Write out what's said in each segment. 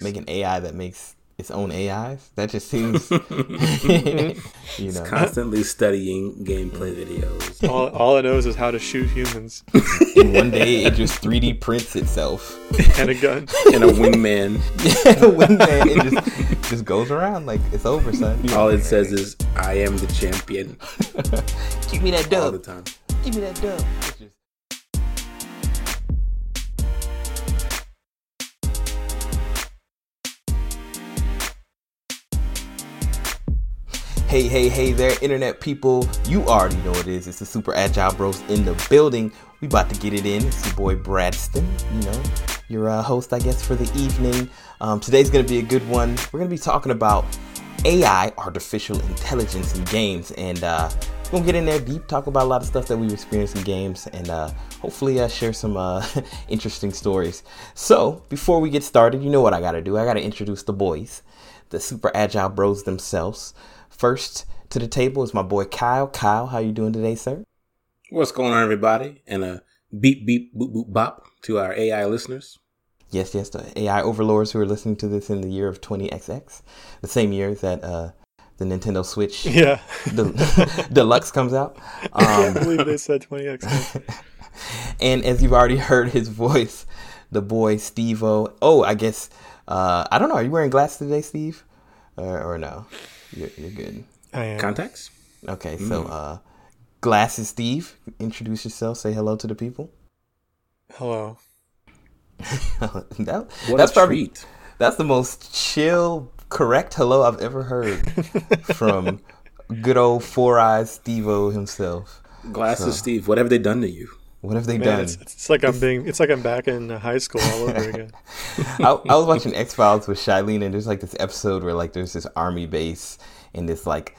make an AI that makes its own AIs. That just seems, you know, Constantly studying gameplay videos. All, all it knows is how to shoot humans and one day it just 3D prints itself. and a gun. And a wingman. One wingman. it just just goes around like it's over, son. All it says is, I am the champion. Give me that dub. All the dub. time. Give me that dub. Hey, hey, hey there, internet people. You already know it is. It's the Super Agile Bros in the building. We about to get it in. It's your boy Bradston, you know, your uh, host, I guess, for the evening. Um, today's going to be a good one. We're going to be talking about AI, artificial intelligence in games, and uh, we're going to get in there deep, talk about a lot of stuff that we've experienced in games, and uh, hopefully uh, share some uh, interesting stories. So, before we get started, you know what I got to do. I got to introduce the boys, the Super Agile Bros themselves. First to the table is my boy Kyle. Kyle, how you doing today, sir? What's going on, everybody? And a beep, beep, boop, boop, bop to our AI listeners. Yes, yes, the AI overlords who are listening to this in the year of 20XX, the same year that uh, the Nintendo Switch Yeah. Del- Deluxe comes out. I can't Um, believe they said 20XX. and as you've already heard his voice, the boy Steve O. Oh, I guess uh, I don't know. Are you wearing glasses today, Steve, or, or no? You're, you're good. I am. Contacts? Okay, Mm. so uh, glasses, Steve. Introduce yourself. Say hello to the people. Hello. that, What that's a probably treat. that's the most chill, correct hello I've ever heard from good old Four Eyes Steve O himself. Glasses, Steve. What have they done to you? What have they Man, done? it's, it's like I'm being. It's like I'm back in high school all over again. I, I was watching X Files with Shailene, and there's like this episode where like there's this army base, and this like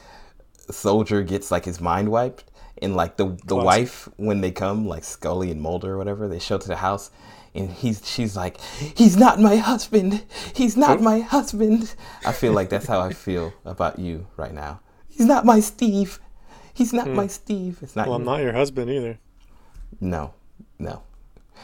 soldier gets like his mind wiped, and like the the wife when they come, like Scully and Mulder or whatever, they show to the house, and he's she's like, he's not my husband, he's not my husband. I feel like that's how I feel about you right now. He's not my Steve. He's not hmm. my Steve. It's not. Well, you. I'm not your husband either. No, no,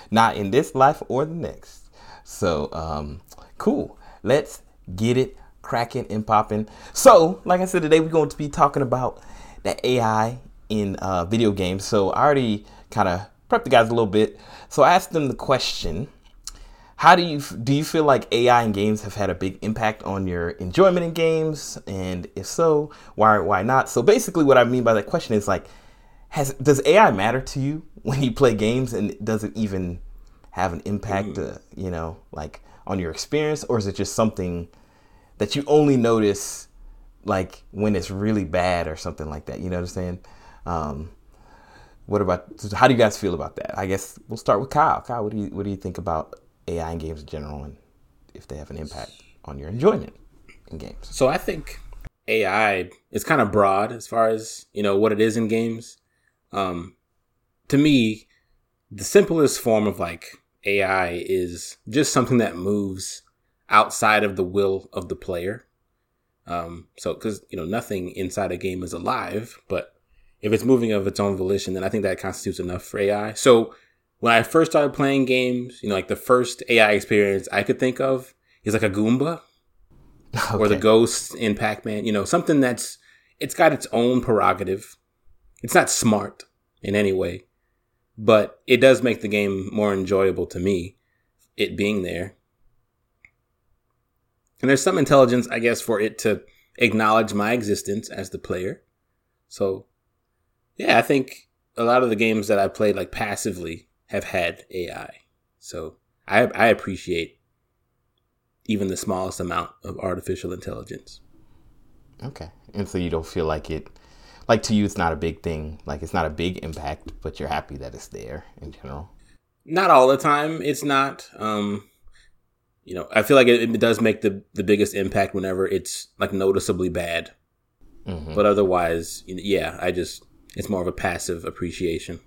not in this life or the next. So, um, cool. Let's get it cracking and popping. So, like I said, today we're going to be talking about the AI in uh, video games. So, I already kind of prepped the guys a little bit. So, I asked them the question: How do you do? You feel like AI in games have had a big impact on your enjoyment in games? And if so, why why not? So, basically, what I mean by that question is like has does AI matter to you when you play games, and it does it even have an impact, uh, you know, like on your experience, or is it just something that you only notice like when it's really bad or something like that? You know what I'm saying? Um, what about how do you guys feel about that? I guess we'll start with Kyle. Kyle, what do you what do you think about AI in games in general, and if they have an impact on your enjoyment in games? So I think AI is kind of broad as far as you know what it is in games. Um, to me, the simplest form of like AI is just something that moves outside of the will of the player. Um, so because you know nothing inside a game is alive, but if it's moving of its own volition, then I think that constitutes enough for AI. So when I first started playing games, you know, like the first AI experience I could think of is like a Goomba or the Okay. ghosts in Pac-Man, you know, something that's it's got its own prerogative. It's not smart in any way, but it does make the game more enjoyable to me, it being there. And there's some intelligence, I guess, for it to acknowledge my existence as the player. So, yeah, I think a lot of the games that I played like passively have had AI. So, I I appreciate even the smallest amount of artificial intelligence. Okay. And so you don't feel like it, like to you, it's not a big thing. Like it's not a big impact, but you're happy that it's there in general. Not all the time, it's not. Um, you know, I feel like it, it does make the the biggest impact whenever it's like noticeably bad. hmm But otherwise, yeah, I just it's more of a passive appreciation.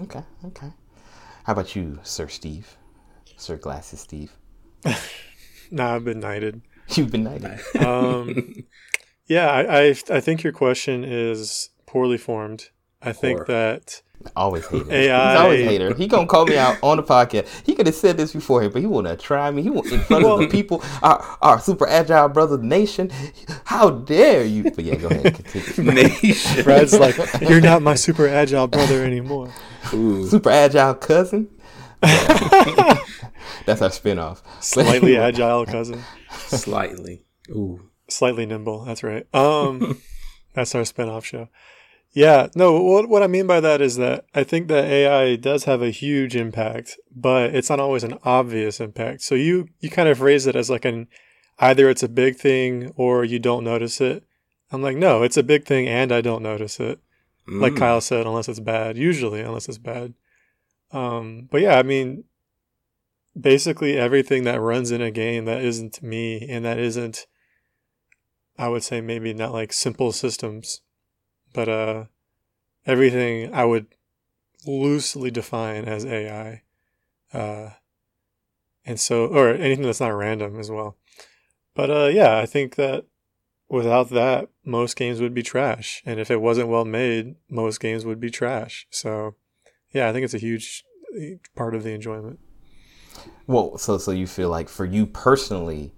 Okay. Okay. How about you, Sir Steve? Sir Glasses Steve? Nah, I've been knighted. You've been knighted. Um, yeah, I, I I think your question is poorly formed. I think Poor. that Always hater. AI. He's always hater. He gonna call me out on the podcast. He could have said this beforehand, but he wanna try me. He want in front of the people, our, our super agile brother nation. How dare you? But yeah, go ahead. Continue. Nation. Brad's like, you're not my super agile brother anymore. Ooh. super agile cousin. That's our spinoff. But Slightly agile cousin. Slightly. Ooh. Slightly nimble. That's right. Um, that's our spin-off show. Yeah. No. What what I mean by that is that I think that AI does have a huge impact, but it's not always an obvious impact. So you you kind of phrase it as like an either it's a big thing or you don't notice it. I'm like, no, it's a big thing and I don't notice it. Like Mm. Kyle said, unless it's bad. Usually, unless it's bad. Um, but yeah, I mean, basically everything that runs in a game that isn't me and that isn't, I would say maybe not like simple systems, but uh, everything I would loosely define as AI. Uh, and so, or anything that's not random as well. But uh, yeah, I think that without that, most games would be trash. And if it wasn't well made, most games would be trash. So, yeah, I think it's a huge part of the enjoyment. Well, so so you feel like for you personally,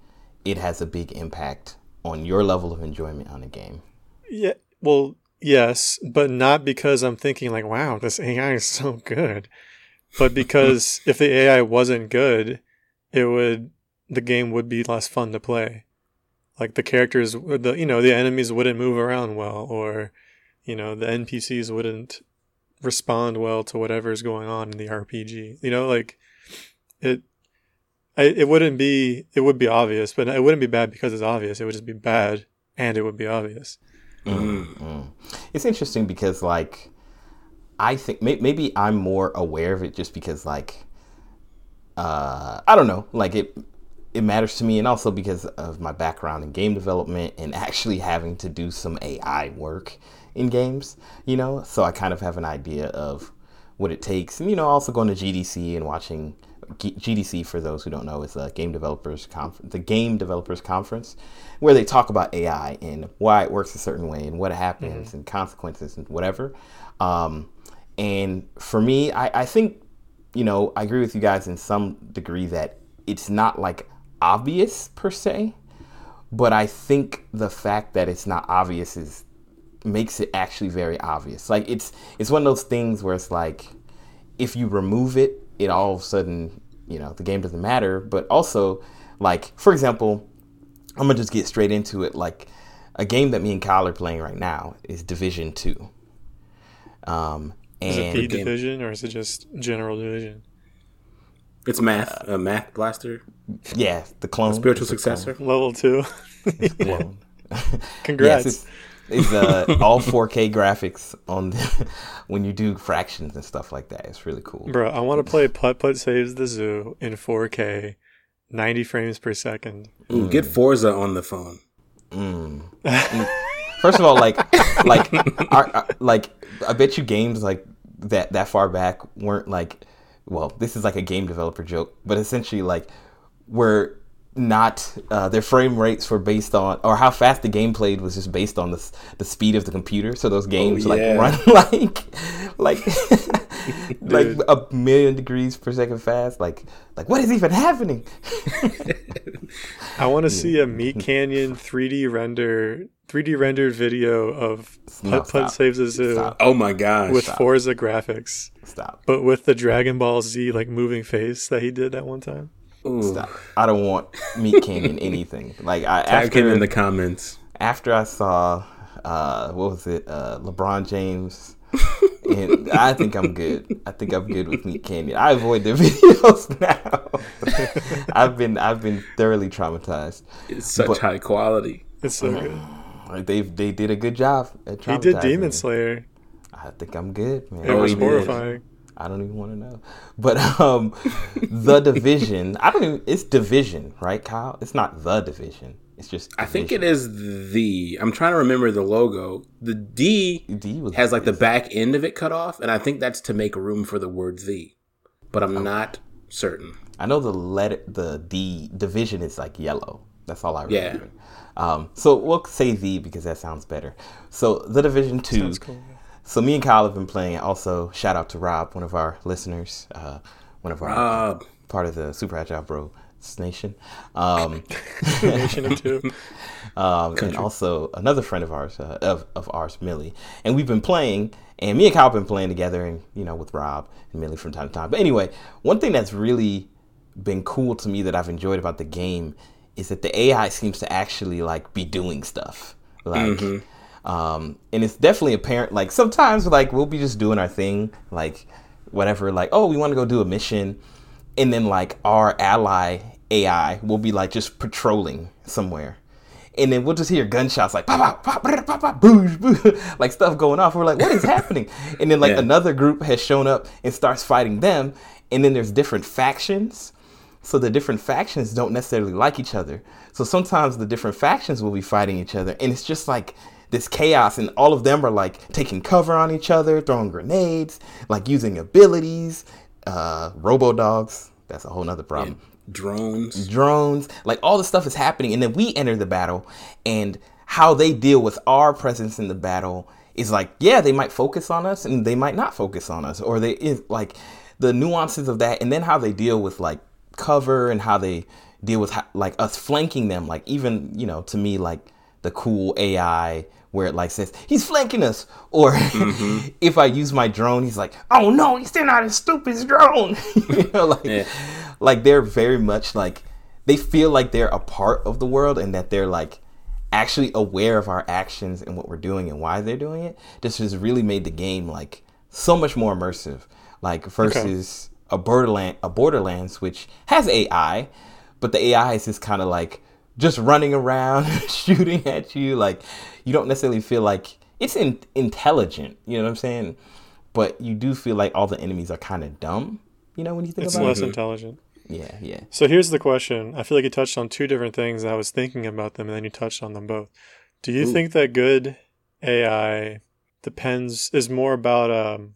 it has a big impact on your level of enjoyment on a game. Yeah, well, yes, but not because I'm thinking like, wow, this AI is so good, but because if the AI wasn't good, it would the game would be less fun to play. Like the characters, the you know, the enemies wouldn't move around well, or you know, the NPCs wouldn't respond well to whatever's going on in the RPG. You know, like it. I, it wouldn't be. It would be obvious, but it wouldn't be bad because it's obvious. It would just be bad, and it would be obvious. Mm. It's interesting because like I think may- maybe I'm more aware of it just because like uh I don't know, like it it matters to me and also because of my background in game development and actually having to do some AI work in games, you know? So I kind of have an idea of what it takes. And you know, also going to GDC and watching G- GDC for those who don't know is a game developers conference, the game developers conference where they talk about AI and why it works a certain way and what happens and consequences and whatever. Um, and for me, I, I think, you know, I agree with you guys in some degree that it's not like obvious per se, but I think the fact that it's not obvious is makes it actually very obvious. Like it's it's one of those things where it's like if you remove it, it all of a sudden, you know, the game doesn't matter. But also, like, for example, I'm gonna just get straight into it. Like a game that me and Kyle are playing right now is Division Two. Um Is it and the game. division or is it just general division? It's math. A math blaster. yeah, the clone Spiritual it's a clone. successor. Level two. Clone. Congrats. Yes, it's, it's uh, all 4K graphics on the, when you do fractions and stuff like that. It's really cool. Bro, I want to play Putt Putt Saves the Zoo in 4K, 90 frames per second. Ooh, Get mm. Forza on the phone. Mm. First of all, like, like, our, our- uh, like, I bet you games like that that far back weren't like, well, this is like a game developer joke, but essentially like, were not uh, their frame rates were based on or how fast the game played was just based on the the speed of the computer. So those games yeah. like run like like like a million degrees per second fast. Like like what is even happening? I want to see a MeatCanyon 3D render, 3D rendered video of No, Putt Putt. Saves the Zoo Stop. Oh my gosh. with Forza graphics, Stop. but with the Dragon Ball Z like moving face that he did that one time. Ooh. Stop. I don't want MeatCanyon anything. Like I Tag him after in the comments. after I saw uh what was it uh LeBron James and I think I'm good. I think I'm good with MeatCanyon. I avoid their videos now. I've been I've been thoroughly traumatized. It's such But- high quality. It's so good. Like they they did a good job at He did Demon. Slayer. I think I'm good, man. It Oh, was he did. Horrifying. I don't even want to know. But um the division, I don't even it's division, right, Kyle? It's not the division. It's just I think it is the. I'm trying to remember the logo. The D D was has like the back end of it cut off, and I think that's to make room for the word the. But I'm not certain. I know the letter, the D division is like yellow. That's all I Yeah. remember. Um, so we'll say the because that sounds better. So the division two. Sounds cool. So me and Kyle have been playing. Also, shout out to Rob, one of our listeners, uh, one of our Rob. part of the Super Agile Bro Nation. Um, Nation of two. um, and also another friend of ours, uh, of, of ours, Millie. And we've been playing, and me and Kyle have been playing together, and you know, with Rob and Millie from time to time. But anyway, one thing that's really been cool to me that I've enjoyed about the game is that the AI seems to actually like be doing stuff, like. Um, and it's definitely apparent. Like sometimes, like we'll be just doing our thing, like whatever. Like, oh, we want to go do a mission, and then like our ally AI will be like just patrolling somewhere, and then we'll just hear gunshots like pop pop pop pop pop boosh boosh like stuff going off. We're like, what is happening? And then like Yeah. another group has shown up and starts fighting them, and then there's different factions. So the different factions don't necessarily like each other. So sometimes the different factions will be fighting each other, and it's just like this chaos, and all of them are like taking cover on each other, throwing grenades, like using abilities, uh, robo dogs. That's a whole nother problem Drones. drones, like all the stuff is happening, and then we enter the battle, and how they deal with our presence in the battle is like, yeah, they might focus on us, and they might not focus on us, or they is like the nuances of that, and then how they deal with like cover and how they deal with like us flanking them, like even you know to me like the cool AI where it like says he's flanking us, or if I use my drone, he's like, oh no, he's still not as stupid as drone, you know, like Yeah. like they're very much like they feel like they're a part of the world and that they're like actually aware of our actions and what we're doing and why they're doing it. This has really made the game like so much more immersive. Like versus a borderland a borderlands which has ai but the ai is just kind of like just running around shooting at you like you don't necessarily feel like it's in, intelligent you know what i'm saying but you do feel like all the enemies are kind of dumb you know when you think It's about it less intelligent. yeah, yeah. So here's the question. I feel like you touched on two different things. I was thinking about them, and then you touched on them both. Do you Ooh. think that good AI depends is more about um,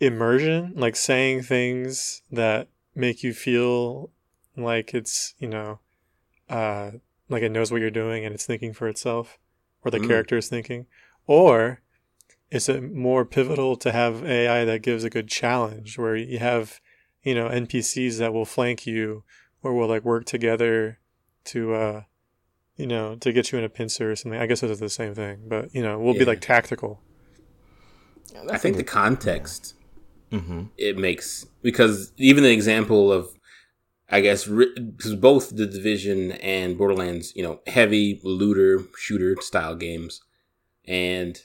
immersion, like saying things that make you feel like it's you know, uh, like it knows what you're doing and it's thinking for itself, or the Mm. character is thinking, or is it more pivotal to have AI that gives a good challenge where you have you know npcs that will flank you or will like work together to uh you know to get you in a pincer or something? I guess it's the same thing but you know we'll be like tactical. I think the context Mm-hmm. it makes because even the example of I guess because both the Division and Borderlands, you know, heavy looter shooter style games, and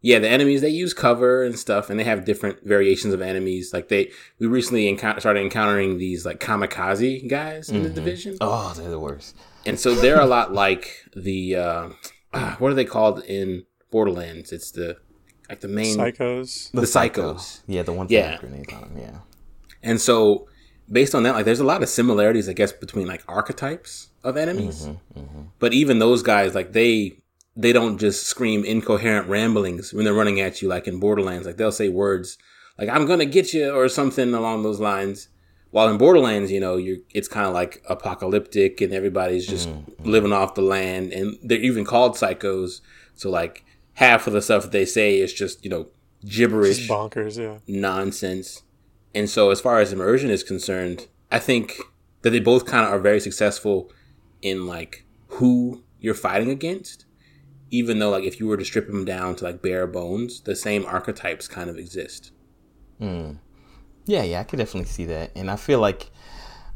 yeah, the enemies they use cover and stuff, and they have different variations of enemies. Like they, we recently encounter, started encountering these like kamikaze guys in the Division, Oh, they're the worst. and so they're a lot like the uh, ah, what are they called in Borderlands? It's the like the main psychos The psychos. Yeah, the ones Yeah. grenades on them. Yeah. And so, based on that, like, there's a lot of similarities, I guess, between like archetypes of enemies. Mm-hmm, mm-hmm. But even those guys, like, they they don't just scream incoherent ramblings when they're running at you, like in Borderlands. Like, they'll say words like "I'm gonna get you" or something along those lines. While in Borderlands, you know, you're it's kind of like apocalyptic and everybody's just mm-hmm. living off the land, and they're even called psychos. So like half of the stuff that they say is just you know gibberish just bonkers yeah nonsense. And so, as far as immersion is concerned, I think that they both kind of are very successful in like who you're fighting against. Even though, like, if you were to strip them down to like bare bones, the same archetypes kind of exist. Hmm. Yeah, yeah, I could definitely see that. And I feel like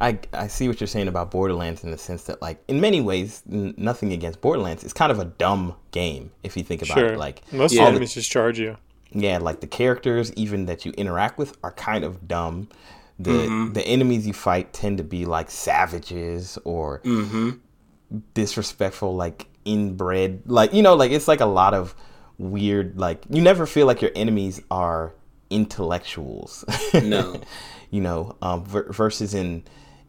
I I see what you're saying about Borderlands in the sense that like in many ways, n- nothing against Borderlands. It's kind of a dumb game if you think about sure it. Like most Yeah. enemies just charge you yeah, like the characters even that you interact with are kind of dumb. The Mm-hmm. the enemies you fight tend to be like savages or Mm-hmm. disrespectful, like inbred. Like you know, like it's like a lot of weird. Like you never feel like your enemies are intellectuals. No. you know, um, ver- versus in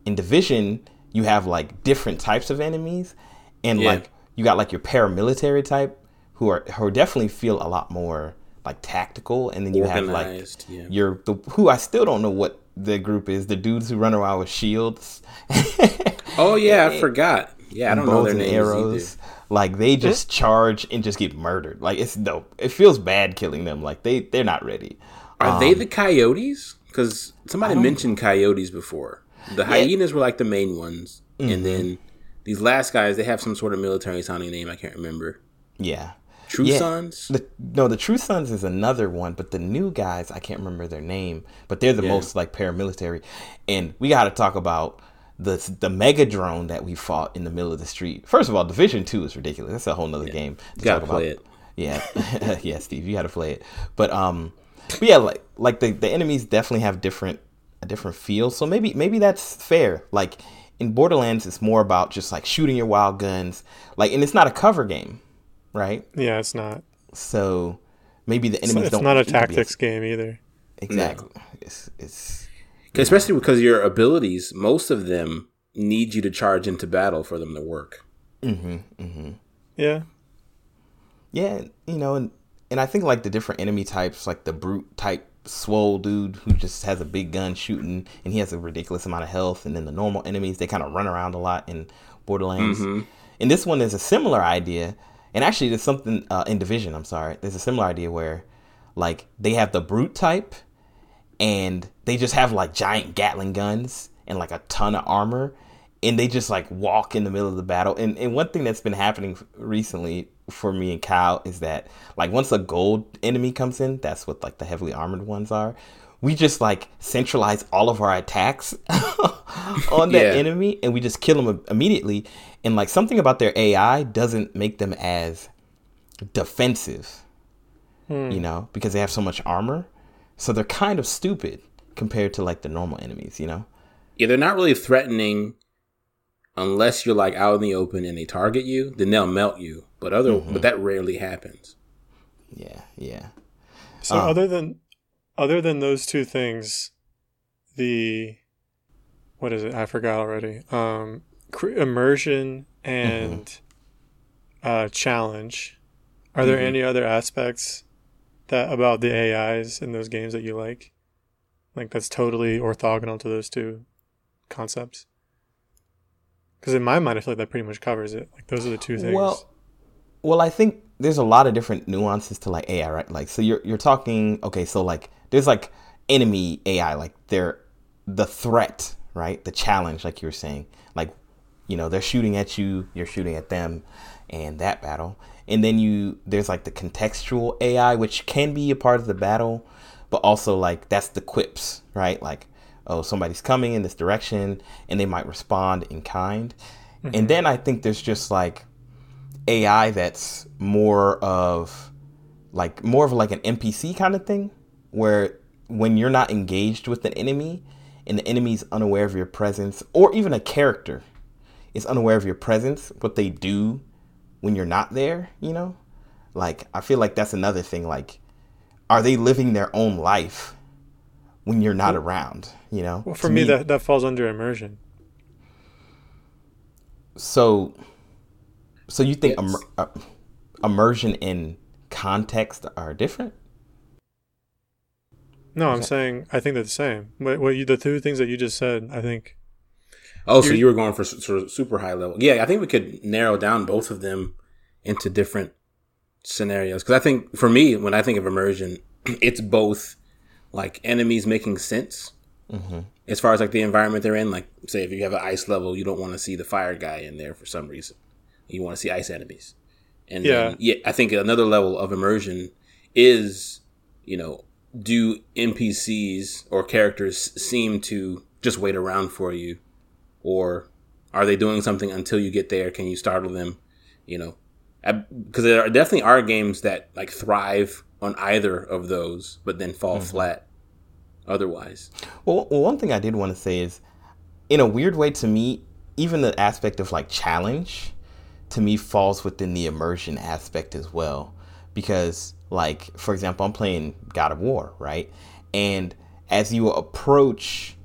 in division you have like different types of enemies, and Yeah. like you got like your paramilitary type who are who definitely feel a lot more like tactical, and then you have like Organized, yeah. your the who I still don't know what the group is. The dudes who run around with shields. Oh yeah, I forgot. Yeah, I don't know their and names arrows. Like they just charge and just get murdered. Like it's no, it feels bad killing them. Like they they're not ready. Are they um, the coyotes? Because somebody mentioned coyotes before. The hyenas were like the main ones, and mm-hmm. then these last guys they have some sort of military sounding name. I can't remember. Yeah. True Yeah. Sons. The, no, the True Sons is another one, but the new guys, I can't remember their name, but they're the Yeah. most like paramilitary. And we got to talk about the the mega drone that we fought in the middle of the street. First of all, Division Two is ridiculous. That's a whole nother game. To Gotta talk play about. it. Yeah, yeah, Steve, you got to play it. But um, but yeah, like like the the enemies definitely have different a different feel. So maybe maybe that's fair. Like in Borderlands, it's more about just like shooting your wild guns. Like, and it's not a cover game, right? Yeah, it's not. So maybe the enemies it's don't. It's not a need to be as- tactics game either. Exactly. It's it's 'Cause Especially because your abilities, most of them need you to charge into battle for them to work. Mm-hmm. Mm-hmm. Yeah. yeah, you know, and and I think like the different enemy types, like the brute type swole dude who just has a big gun shooting and he has a ridiculous amount of health, and then the normal enemies they kind of run around a lot in Borderlands. And this one is a similar idea, and actually there's something uh, in Division. I'm sorry, there's a similar idea where like they have the brute type, and they just have like giant Gatling guns and like a ton of armor, and they just like walk in the middle of the battle. And and one thing that's been happening recently for me and Kyle is that like once a gold enemy comes in, that's what like the heavily armored ones are. We just like centralize all of our attacks on that Yeah. enemy, and we just kill them immediately. And like something about their AI doesn't make them as defensive you know, because they have so much armor. So they're kind of stupid compared to like the normal enemies, you know? Yeah, they're not really threatening unless you're like out in the open and they target you, then they'll melt you. But other but that rarely happens. Yeah, yeah. So Ah. other than other than those two things, the what is it? I forgot already. Um, immersion and Mm-hmm. uh, challenge. Are there any other aspects that about the AIs in those games that you like? Like that's totally orthogonal to those two concepts. Because in my mind, I feel like that pretty much covers it. Like those are the two things. Well, well, I think there's a lot of different nuances to like AI, right? Like, so you're you're talking, okay, so like there's like enemy AI, like they're the threat, right? The challenge, like you were saying, like you know they're shooting at you, you're shooting at them, and that battle. And then you there's like the contextual AI, which can be a part of the battle, but also like that's the quips, right? Like, oh, somebody's coming in this direction, and they might respond in kind. And mm-hmm. then I think there's just like AI that's more of like more of like an NPC kind of thing where when you're not engaged with an enemy and the enemy's unaware of your presence or even a character is unaware of your presence what they do when you're not there you know? Like I feel like that's another thing like are they living their own life when you're not around you know? well, for To me, that that falls under immersion. so so you think immer- uh, immersion and context are different No, I'm saying I think they're the same. What, what you, the two things that you just said, I think. Oh, so You're- were going for sort of super high level. Yeah, I think we could narrow down both of them into different scenarios. Because I think for me, when I think of immersion, it's both like enemies making sense mm-hmm. as far as like the environment they're in. Like, say, if you have an ice level, you don't want to see the fire guy in there for some reason. You want to see ice enemies. And Yeah. then, yeah, I think another level of immersion is, you know, do NPCs or characters seem to just wait around for you? Or are they doing something until you get there? Can you startle them? You know because there are definitely are games that like thrive on either of those but then fall mm-hmm. flat otherwise. Well, well, one thing I did want to say is, in a weird way, to me, even the aspect of like challenge, to me, falls within the immersion aspect as well. Because, like, for example, I'm playing God of War, right? And as you approach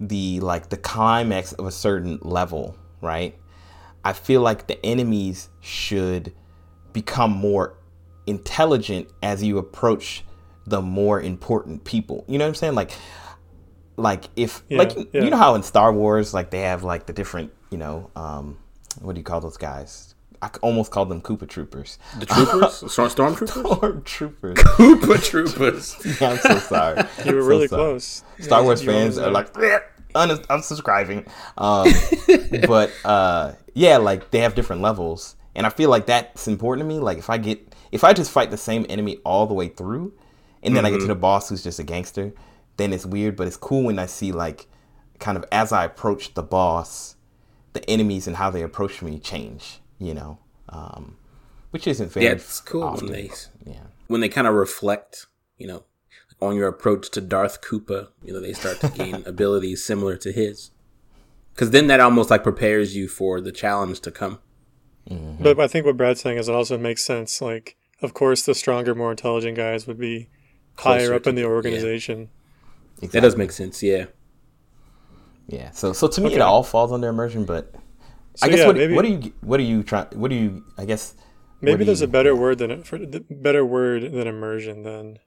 the like the climax of a certain level, right? I feel like the enemies should become more intelligent as you approach the more important people. You know what I'm saying? Like like if Yeah, like yeah. you know how in Star Wars like they have like the different, you know, um what do you call those guys? I almost called them Koopa Troopers. The troopers, Storm Stormtroopers, Storm Troopers. Koopa Troopers. Yeah, I'm so sorry. You were So really sorry. close. Star Yeah, Wars fans are like, "Eh, un- unsubscribing. Um, but uh, yeah, like they have different levels, and I feel like that's important to me. Like if I get, if I just fight the same enemy all the way through, and then I get to the boss who's just a gangster, then it's weird. But it's cool when I see like, kind of as I approach the boss, the enemies and how they approach me change. You know, um, which isn't fair. Yeah, it's cool often. when they Yeah. when they kind of reflect, you know, on your approach to Darth Koopa. You know, they start to gain abilities similar to his. Because then that almost like prepares you for the challenge to come. But I think what Brad's saying is it also makes sense. Like, of course, the stronger, more intelligent guys would be higher Closer up in to- the yeah. organization. That does make sense. Yeah. Yeah. So so to me, Okay. it all falls under immersion, but I guess yeah, what, maybe- what are you what are you trying? What do you? I guess Maybe there's you- a better word than for better word than immersion. Then,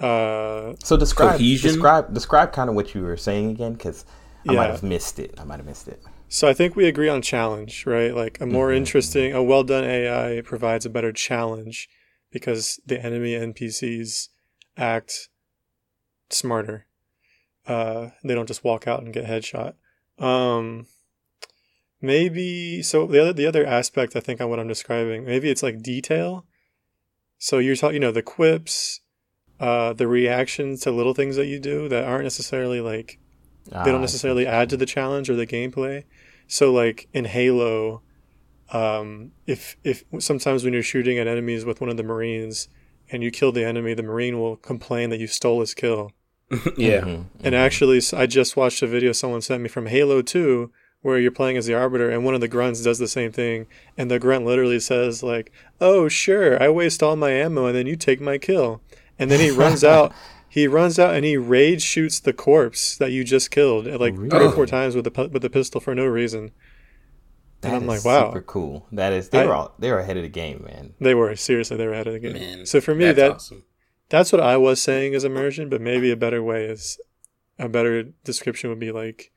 uh, So describe Cohesion? describe describe kind of what you were saying again, because I might have missed it. I might have missed it. so I think we agree on challenge, right? Like a more interesting, a well done AI provides a better challenge because the enemy NPCs act smarter. Uh, they don't just walk out and get headshot. Um, maybe so. The other the other aspect I think on what I'm describing, maybe it's like detail. So you're talking, you know, the quips, uh, the reactions to little things that you do that aren't necessarily like they Ah, don't necessarily add to the challenge or the gameplay. So like in Halo, um, if if sometimes when you're shooting at enemies with one of the Marines and you kill the enemy, the Marine will complain that you stole his kill. yeah. Mhm. And actually, I just watched a video someone sent me from Halo 2 where you're playing as the Arbiter and one of the grunts does the same thing. And the grunt literally says, like, oh, sure, I waste all my ammo and then you take my kill. And then he runs out. He runs out and he rage shoots the corpse that you just killed uh, like three or four times with the with the pistol for no reason. That I'm is like, wow. super cool. That is they I- were all they were ahead of the game, man. They were seriously they were ahead of the game. Man. so for me, that's that awesome. that's what I was saying is immersion, but maybe a better way is a better description would be like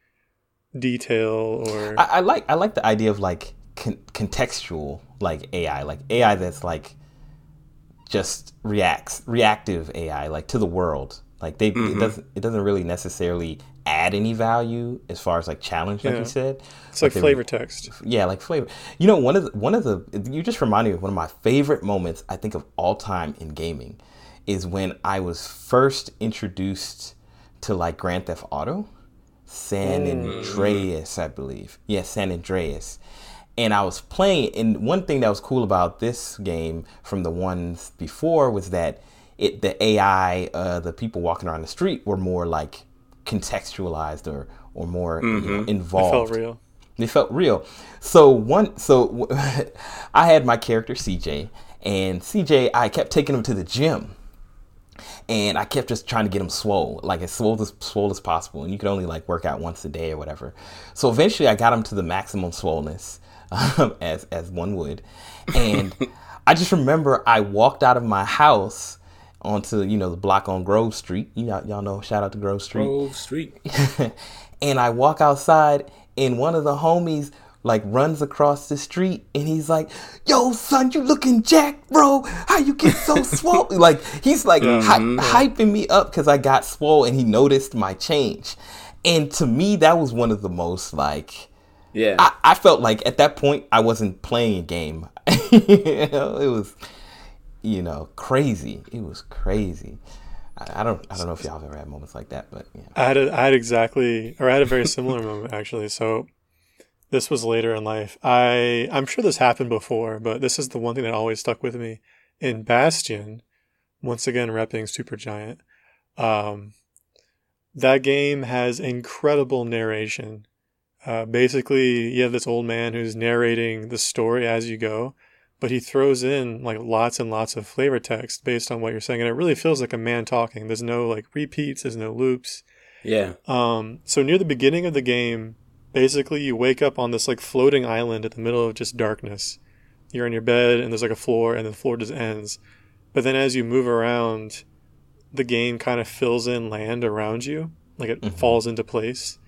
detail or I, I like I like the idea of like con- contextual like AI, like AI that's like just reacts reactive AI, like to the world. Like they Mm-hmm. it doesn't it doesn't really necessarily add any value as far as like challenge, like Yeah. you said. it's like they- flavor text. Yeah, like flavor. You know, one of the, one of the you just reminded me of one of my favorite moments I think of all time in gaming is when I was first introduced to like Grand Theft Auto, San Andreas, I believe. Yeah, San Andreas. And I was playing, and one thing that was cool about this game from the ones before was that it the AI, uh, the people walking around the street were more like contextualized or or more you know, involved. felt real. They felt real. So one, so I had my character CJ, and CJ, I kept taking him to the gym, and I kept just trying to get him swole, like as swole as swole as possible. And you could only like work out once a day or whatever. So eventually, I got him to the maximum swollenness, um, as as one would, and I just remember I walked out of my house onto you know the block on Grove Street. You know, y'all know, shout out to Grove Street Grove Street. and I walk outside, and one of the homies like runs across the street, and he's like, "Yo, son, you looking jacked, bro? How you get so swole?" like he's like hy- hyping me up because I got swole, and he noticed my change. And to me, that was one of the most like. Yeah. I, I felt like at that point I wasn't playing a game. You know, it was, you know, crazy. It was crazy. I, I don't. I don't know if y'all have ever had moments like that, but yeah. I had a, I had exactly, or I had a very similar moment actually. So this was later in life. I I'm sure this happened before, but this is the one thing that always stuck with me. In Bastion, once again repping Supergiant, um, that game has incredible narration. Uh, basically, you have this old man who's narrating the story as you go, but he throws in like lots and lots of flavor text based on what you're saying, and it really feels like a man talking. There's no like repeats, there's no loops. yeah. Um, so near the beginning of the game, basically you wake up on this like floating island in the middle of just darkness. You're in your bed and there's like a floor and the floor just ends. But then as you move around, the game kind of fills in land around you, like it falls into place.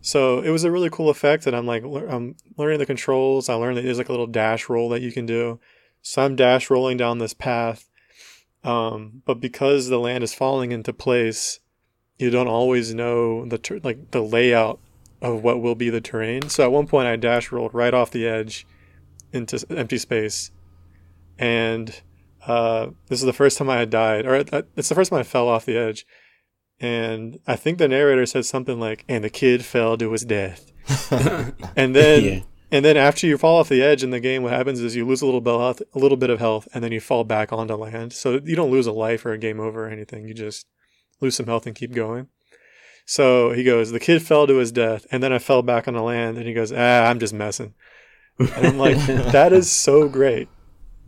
So it was a really cool effect, and I'm like, I'm learning the controls. I learned that there's like a little dash roll that you can do. So I'm dash rolling down this path, um, but because the land is falling into place, you don't always know the ter- like the layout of what will be the terrain. So at one point, I dash rolled right off the edge into empty space, and uh, this is the first time I had died, or it's the first time I fell off the edge. And I think the narrator said something like, "And the kid fell to his death." and then, yeah. and then after you fall off the edge in the game, what happens is you lose a little bit of health, a little bit of health, and then you fall back onto land. So you don't lose a life or a game over or anything. You just lose some health and keep going. So he goes, the kid fell to his death, and then I fell back on the land, and he goes, ah, I'm just messing. And I'm like, that is so great.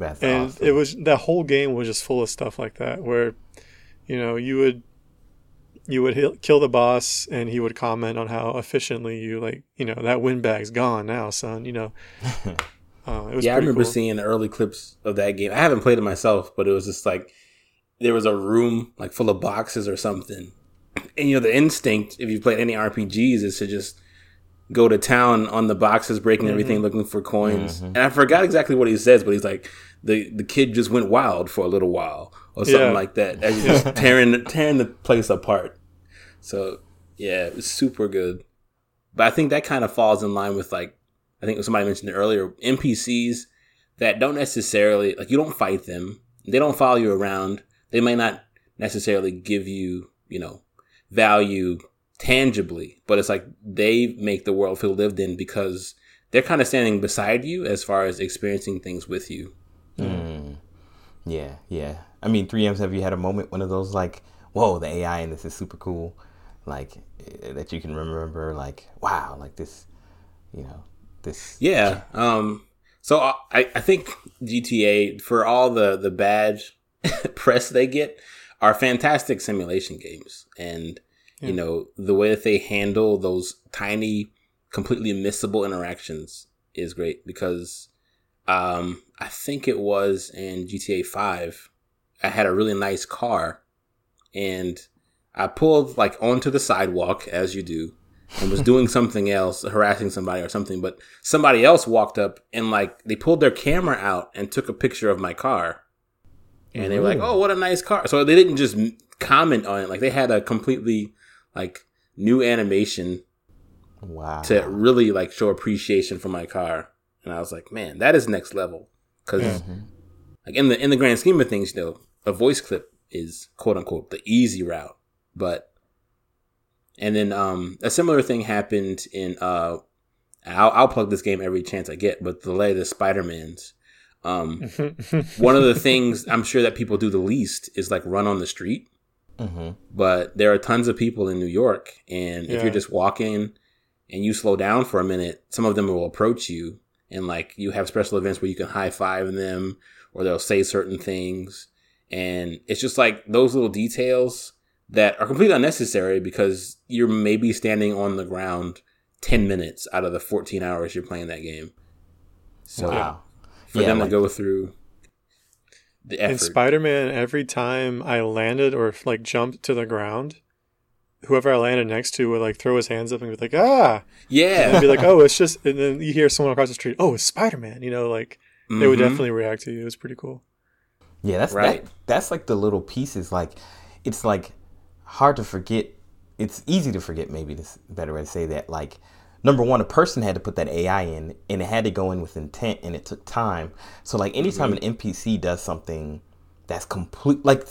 That's and awesome. it was that whole game was just full of stuff like that, where, you know, you would you would kill the boss and he would comment on how efficiently you like you know that windbag's gone now son you know uh, yeah i remember cool. seeing the early clips of that game i haven't played it myself but it was just like there was a room like full of boxes or something and you know the instinct if you played any rpgs is to just go to town on the boxes breaking mm-hmm. everything looking for coins mm-hmm. and i forgot exactly what he says but he's like the the kid just went wild for a little while or something yeah. like that as you're just tearing tearing the place apart so yeah it was super good but i think that kind of falls in line with like i think somebody mentioned it earlier npcs that don't necessarily like you don't fight them they don't follow you around they may not necessarily give you you know value tangibly, but it's like they make the world feel lived in because they're kind of standing beside you as far as experiencing things with you. Mm. Yeah, yeah. I mean, 3Ms, have you had a moment, one of those like, whoa, the AI in this is super cool, like eh, that you can remember, like, wow, like this, you know, this. Yeah. Um. So I I think GTA for all the the bad press they get are fantastic simulation games, and yeah. You know, the way that they handle those tiny, completely missable interactions is great because um, I think it was in GTA 5. I had a really nice car and I pulled like onto the sidewalk as you do and was doing something else, harassing somebody or something, but somebody else walked up and like they pulled their camera out and took a picture of my car. And they were like, "Oh, what a nice car." So they didn't just comment on it. Like they had a completely like new animation wow to really like show appreciation for my car and i was like man that is next level because mm-hmm. like in the in the grand scheme of things you know a voice clip is quote unquote the easy route but and then um a similar thing happened in uh I'll, I'll plug this game every chance I get, but the latest Spider-Man's. Um, one of the things I'm sure that people do the least is like run on the street. Mm-hmm. But there are tons of people in New York, and yeah. if you're just walking and you slow down for a minute, some of them will approach you, and like you have special events where you can high five them, or they'll say certain things, and it's just like those little details that are completely unnecessary because you're maybe standing on the ground 10 minutes out of the 14 hours you're playing that game. So wow. For yeah, them like, to go through the effort. In Spider Man, every time I landed or like jumped to the ground, whoever I landed next to would like throw his hands up and be like, ah, yeah, and be like, oh, it's just, and then you hear someone across the street, oh, it's Spider Man, you know, like mm-hmm. they would mm-hmm. definitely react to you. It was pretty cool. Yeah, that's right. That, that's like the little pieces. Like, it's like hard to forget. It's easy to forget. Maybe this better way to say that. Like, number one, a person had to put that AI in and it had to go in with intent and it took time. So like anytime mm-hmm. an NPC does something that's complete like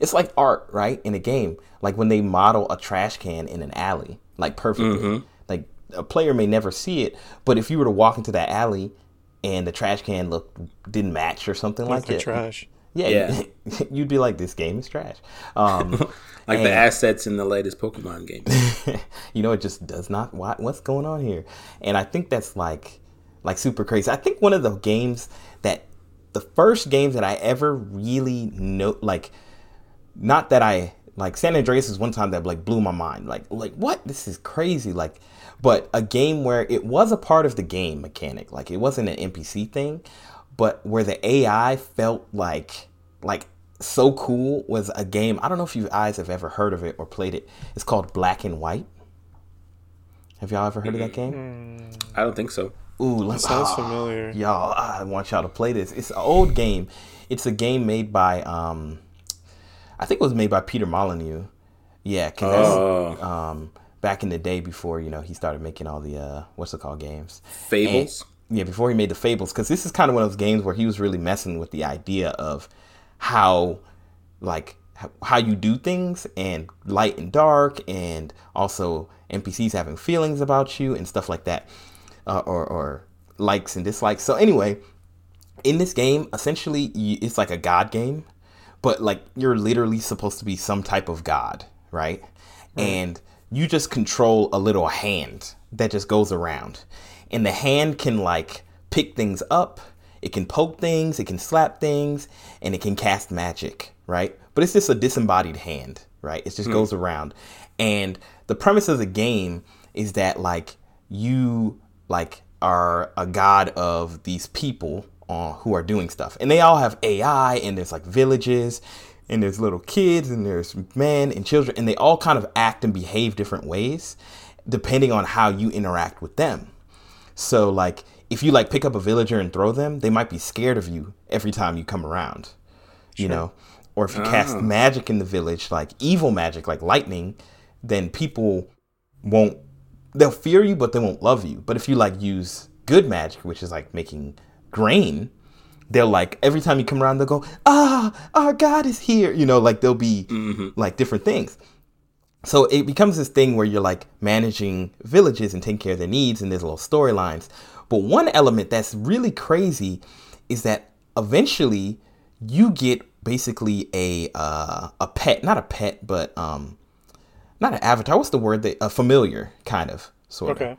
it's like art, right? In a game. Like when they model a trash can in an alley, like perfectly. Mm-hmm. Like a player may never see it, but if you were to walk into that alley and the trash can looked didn't match or something like, like that. Trash. Yeah, yeah. you'd be like, this game is trash. Um, like and, the assets in the latest Pokemon game. you know, it just does not. What, what's going on here? And I think that's like, like super crazy. I think one of the games that, the first games that I ever really know, like, not that I like San Andreas is one time that like blew my mind. Like, like what? This is crazy. Like, but a game where it was a part of the game mechanic. Like, it wasn't an NPC thing but where the AI felt like like so cool was a game. I don't know if you guys have ever heard of it or played it. It's called Black and White. Have y'all ever heard of that game? I don't think so. Ooh, let's sounds ah, familiar. Y'all, I want y'all to play this. It's an old game. It's a game made by um, I think it was made by Peter Molyneux. Yeah, because Oh, um, back in the day before you know he started making all the uh, what's it called games. Fables. Yeah, before he made the Fables, because this is kind of one of those games where he was really messing with the idea of how, like, how you do things and light and dark, and also NPCs having feelings about you and stuff like that, uh, or or likes and dislikes. So anyway, in this game, essentially, it's like a god game, but like you're literally supposed to be some type of god, right? And you just control a little hand that just goes around, and the hand can like pick things up. It can poke things, it can slap things, and it can cast magic, right? But it's just a disembodied hand, right? It just goes around. And the premise of the game is that like you like are a god of these people uh, who are doing stuff, and they all have AI, and there's like villages, and there's little kids, and there's men and children, and they all kind of act and behave different ways depending on how you interact with them. So like if you like pick up a villager and throw them, they might be scared of you every time you come around. You know? Or if you cast magic in the village, like evil magic, like lightning, then people won't they'll fear you but they won't love you. But if you like use good magic, which is like making grain, they'll like every time you come around they'll go, "Ah, our god is here." You know, like there'll be like different things. So it becomes this thing where you're like managing villages and taking care of their needs, and there's little storylines. But one element that's really crazy is that eventually you get basically a uh, a pet, not a pet, but um, not an avatar. What's the word? That a familiar kind of sort of. Okay.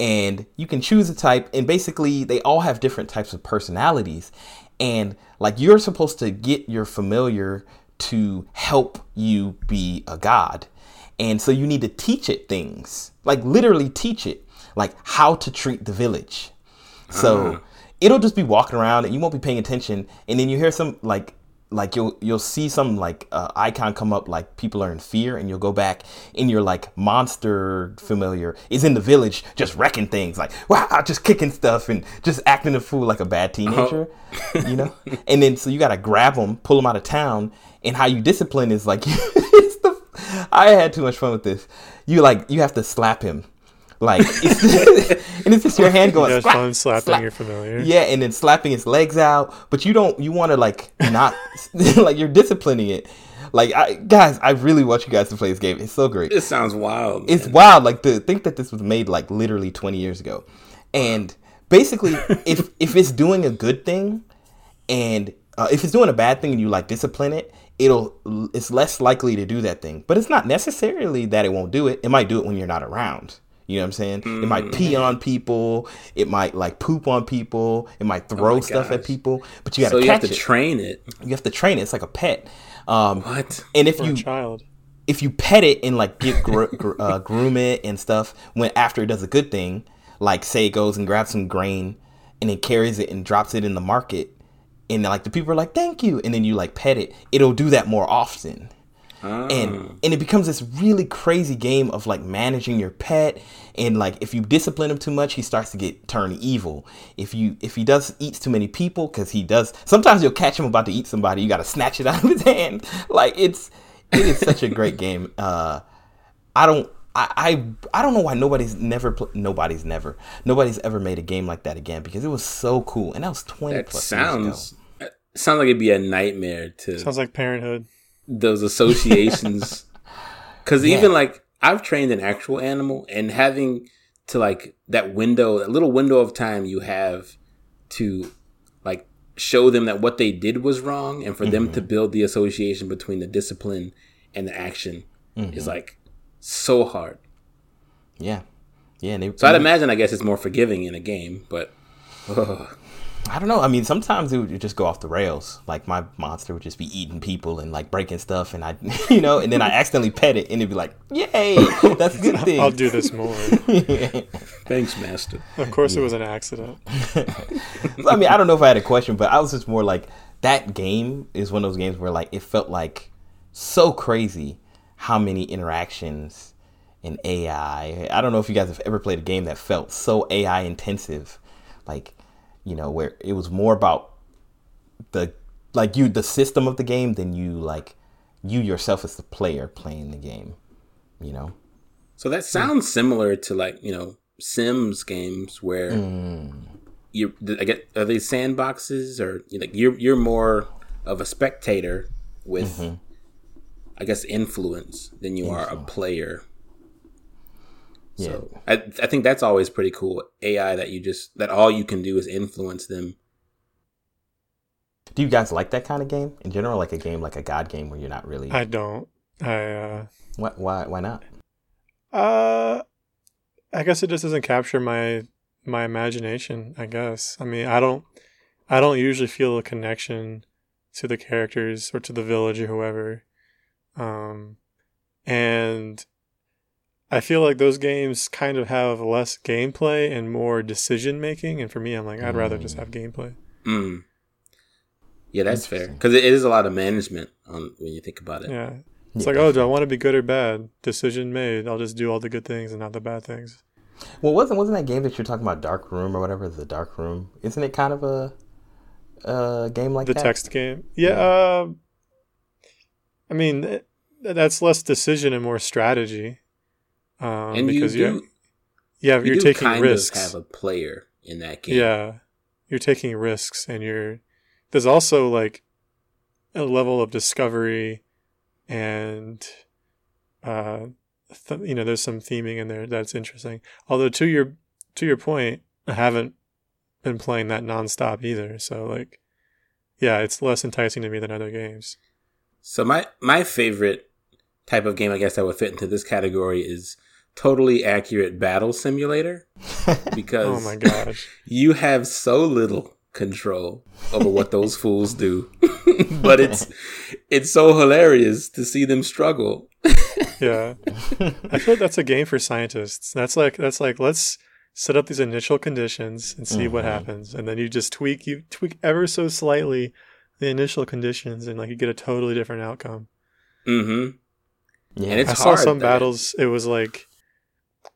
And you can choose a type, and basically they all have different types of personalities. And like you're supposed to get your familiar to help you be a god. And so you need to teach it things, like literally teach it, like how to treat the village. So it'll just be walking around and you won't be paying attention. And then you hear some like, like you'll you'll see some like uh, icon come up like people are in fear and you'll go back and your like monster familiar is in the village just wrecking things like wow just kicking stuff and just acting a fool like a bad teenager you know and then so you gotta grab them pull them out of town and how you discipline is like I had too much fun with this. You like you have to slap him, like it's, and it's just your hand going. You had slap, fun slapping slap. your familiar. Yeah, and then slapping his legs out. But you don't. You want to like not like you're disciplining it. Like I, guys, I really want you guys to play this game. It's so great. This sounds wild. It's wild. Like to think that this was made like literally 20 years ago, and basically, if if it's doing a good thing, and uh, if it's doing a bad thing and you like discipline it, it'll it's less likely to do that thing. But it's not necessarily that it won't do it. It might do it when you're not around. You know what I'm saying? It might pee on people. It might like poop on people. It might throw stuff at people. But you got to so to you have to it. train it. you have to train it. It's like a pet. Um, What? and if For you a child. if you pet it and like get gr- gr- uh, groom it and stuff when after it does a good thing like say it goes and grabs some grain and it carries it and drops it in the market and like the people are like thank you. And then you like pet it. It'll do that more often. And and it becomes this really crazy game of like managing your pet. And like if you discipline him too much he starts to get turned evil. If you if he does eats too many people because he does sometimes you'll catch him about to eat somebody you got to snatch it out of his hand. Like it's it is such a great game. Uh i don't I, I I don't know why nobody's never pl- nobody's never nobody's ever made a game like that again because it was so cool and that was twenty That plus years ago. sounds sounds like it'd be a nightmare to Sounds like parenthood. those associations. Because Yeah. even like I've trained an actual animal, and having to like that window, that little window of time you have to like show them that what they did was wrong, and for them to Mm-hmm. build the association between the discipline and the action Mm-hmm. is like so hard. yeah yeah and they, So I'd imagine, I guess, it's more forgiving in a game, but ugh. I don't know. I mean, sometimes it would just go off the rails. Like my monster would just be eating people and like breaking stuff, and I, you know, and then I accidentally pet it, and it'd be like, "Yay, that's a good thing." I'll do this more. thanks, master. Of course, it was an accident. So, I mean, I don't know if I had a question, but I was just more like that game is one of those games where like it felt like so crazy how many interactions in AI. I don't know if you guys have ever played a game that felt so AI intensive, like you know, where it was more about the like you the system of the game than you like you yourself as the player playing the game. You know. So that sounds similar to like you know Sims games where Mm. you I get are they sandboxes or you know, you're you're more of a spectator with Mm-hmm. I guess influence than you are a player. Yeah. So I I think that's always pretty cool. AI that you just that all you can do is influence them. Do you guys like that kind of game in general? Like a game like a God game where you're not really. I don't. I uh, why, why? Why not? uh, I guess it just doesn't capture my my imagination. I guess. I mean, I don't. I don't usually feel a connection to the characters or to the village or whoever. Um, and I feel like those games kind of have less gameplay and more decision making. And for me, I'm like, I'd rather just have gameplay. Mm. Yeah, that's fair because it is a lot of management on when you think about it. Yeah. It's Yeah, like, oh, do I want to be good or bad? Decision made. I'll just do all the good things and not the bad things. Well, wasn't wasn't that game that you're talking about, Dark Room or whatever? The Dark Room, isn't it kind of a a game like the that? text game. Yeah. Uh, I mean, th- that's less decision and more strategy. Um, and you because do, you, yeah, you you're do taking kind risks. of have a player in that game. Yeah, you're taking risks, and you're. There's also like a level of discovery, and uh, th- you know, there's some theming in there that's interesting. Although to your to your point, I haven't been playing that nonstop either. So like, yeah, it's less enticing to me than other games. So my my favorite type of game, I guess, that would fit into this category is totally accurate battle simulator because Oh my gosh. you have so little control over what those fools do, but it's it's so hilarious to see them struggle. Yeah. I feel like that's a game for scientists. That's like that's like let's set up these initial conditions and see what Mhm. happens. And then you just tweak you tweak ever so slightly the initial conditions and like you get a totally different outcome. Mm-hmm. yeah, And it's I saw some though. battles it was like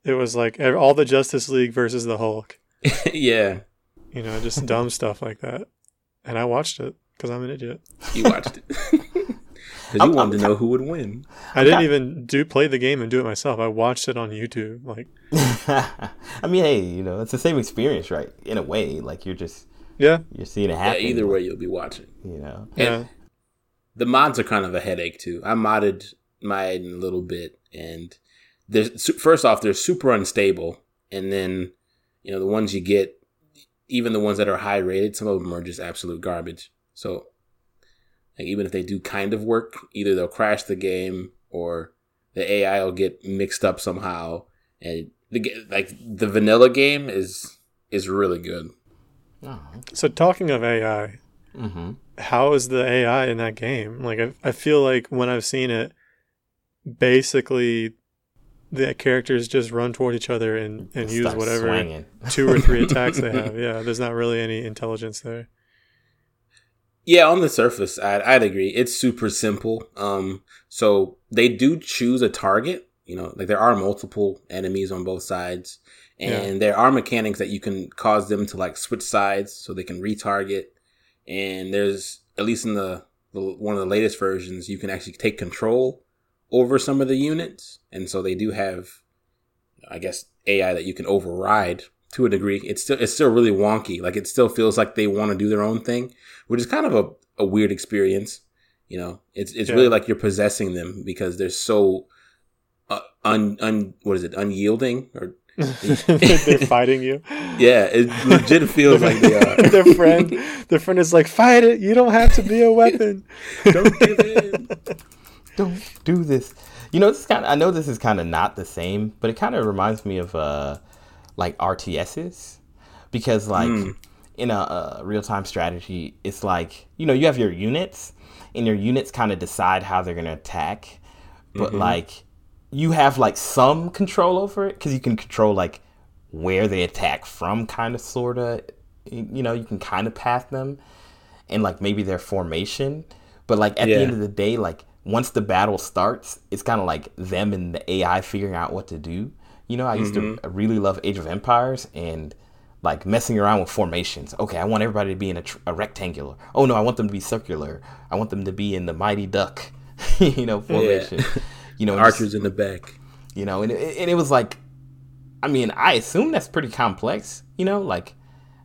it was like all the Justice League versus the Hulk. yeah, You know, just dumb stuff like that. And I watched it because I'm an idiot. you watched it because I'm- you wanted I'm to know who would win. I didn't even do play the game and do it myself. I watched it on YouTube. Like, I mean, hey, you know, it's the same experience, right? In a way, like you're just yeah, you're seeing it Yeah, happen. either way, you'll be watching. you know. yeah. The mods are kind of a headache too. I modded mine a little bit, and there's su- first off they're super unstable, and then you know the ones you get, even the ones that are high rated, some of them are just absolute garbage. So like, even if they do kind of work, either they'll crash the game or the AI will get mixed up somehow, and the like the vanilla game is is really good. Oh, So talking of AI, mm-hmm. how is the AI in that game? Like I, I feel like when I've seen it, basically the characters just run toward each other and, and use whatever swinging. two or three attacks they have. Yeah, there's not really any intelligence there. Yeah, on the surface, I'd, I'd agree. It's super simple. Um, so they do choose a target. You know, like there are multiple enemies on both sides, and there are mechanics that you can cause them to like switch sides so they can retarget. And there's at least in the, the one of the latest versions, you can actually take control over some of the units, and so they do have, I guess, AI that you can override to a degree. It's still it's still really wonky. Like it still feels like they want to do their own thing, which is kind of a, a weird experience. You know, it's it's Yeah. really like you're possessing them because they're so uh, un un what is it unyielding or They're fighting you. yeah, it legit feels like they are. their friend, their friend is like, "Fight it! You don't have to be a weapon." Don't give in. Don't do this. You know, this kind. I know this is kind of not the same, but it kind of reminds me of uh, like RTSs, because like Mm. in a, a real time strategy, it's like you know you have your units, and your units kind of decide how they're gonna attack, but like you have like some control over it because you can control like where they attack from, kind of, sorta. You know, you can kind of path them, and like maybe their formation. But like at Yeah. the end of the day, like once the battle starts, it's kind of like them and the AI figuring out what to do. You know, I used Mm-hmm. to really love Age of Empires and like messing around with formations. Okay, I want everybody to be in a, tr- a rectangular. Oh no, I want them to be circular. I want them to be in the Mighty Duck, you know, formation. You know, just- Archers in the back. you know, and it, and it was like, I mean, I assume that's pretty complex. You know, like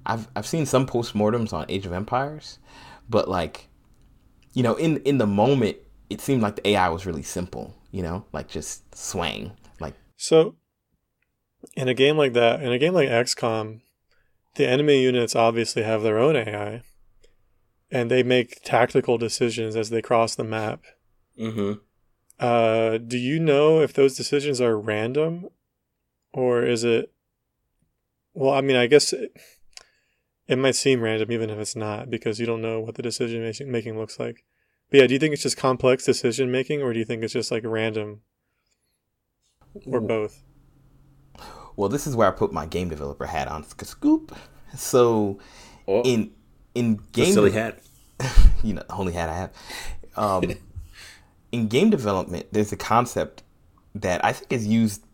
I've I've seen some postmortems on Age of Empires, but like, you know, in in the moment, it seemed like the AI was really simple. You know, like just swang, like So, in a game like that, in a game like XCOM, the enemy units obviously have their own AI, and they make tactical decisions as they cross the map. Mm-hmm. Uh, do you know if those decisions are random, or is it? Well, I mean, I guess it, it might seem random even if it's not because you don't know what the decision making- making looks like. But yeah, do you think it's just complex decision making, or do you think it's just like random, or both? well, this is where I put my game developer hat on. Scoop. So Oh, in in it's a game silly hat. you know, the only hat I have. Um, in game development, there's a concept that I think is used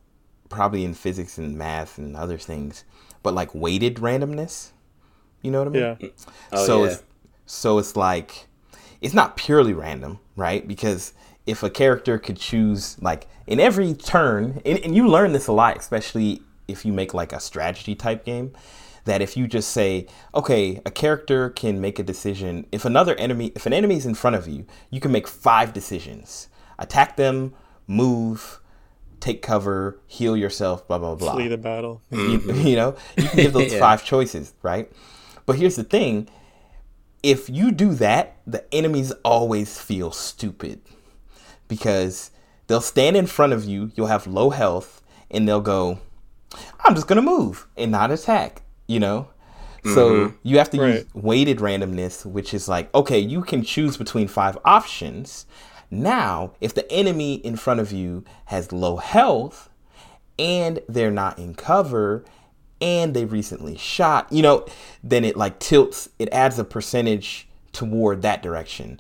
probably in physics and math and other things, but like weighted randomness. You know what I mean? Yeah. Mm. Oh, so yeah. it's so it's like it's not purely random, right? Because if a character could choose like in every turn, and, and you learn this a lot, especially if you make like a strategy type game, that if you just say, okay, a character can make a decision. If another enemy, if an enemy is in front of you, you can make five decisions: attack them, move, take cover, heal yourself, blah blah blah Flee the battle. you, you know you can give those Yeah. five choices right but here's the thing if you do that the enemies always feel stupid because they'll stand in front of you you'll have low health and they'll go i'm just gonna move and not attack you know? So mm-hmm. you have to use weighted randomness which is like okay you can choose between five options. Now if the enemy in front of you has low health and they're not in cover and they recently shot, you know, then it like tilts, it adds a percentage toward that direction.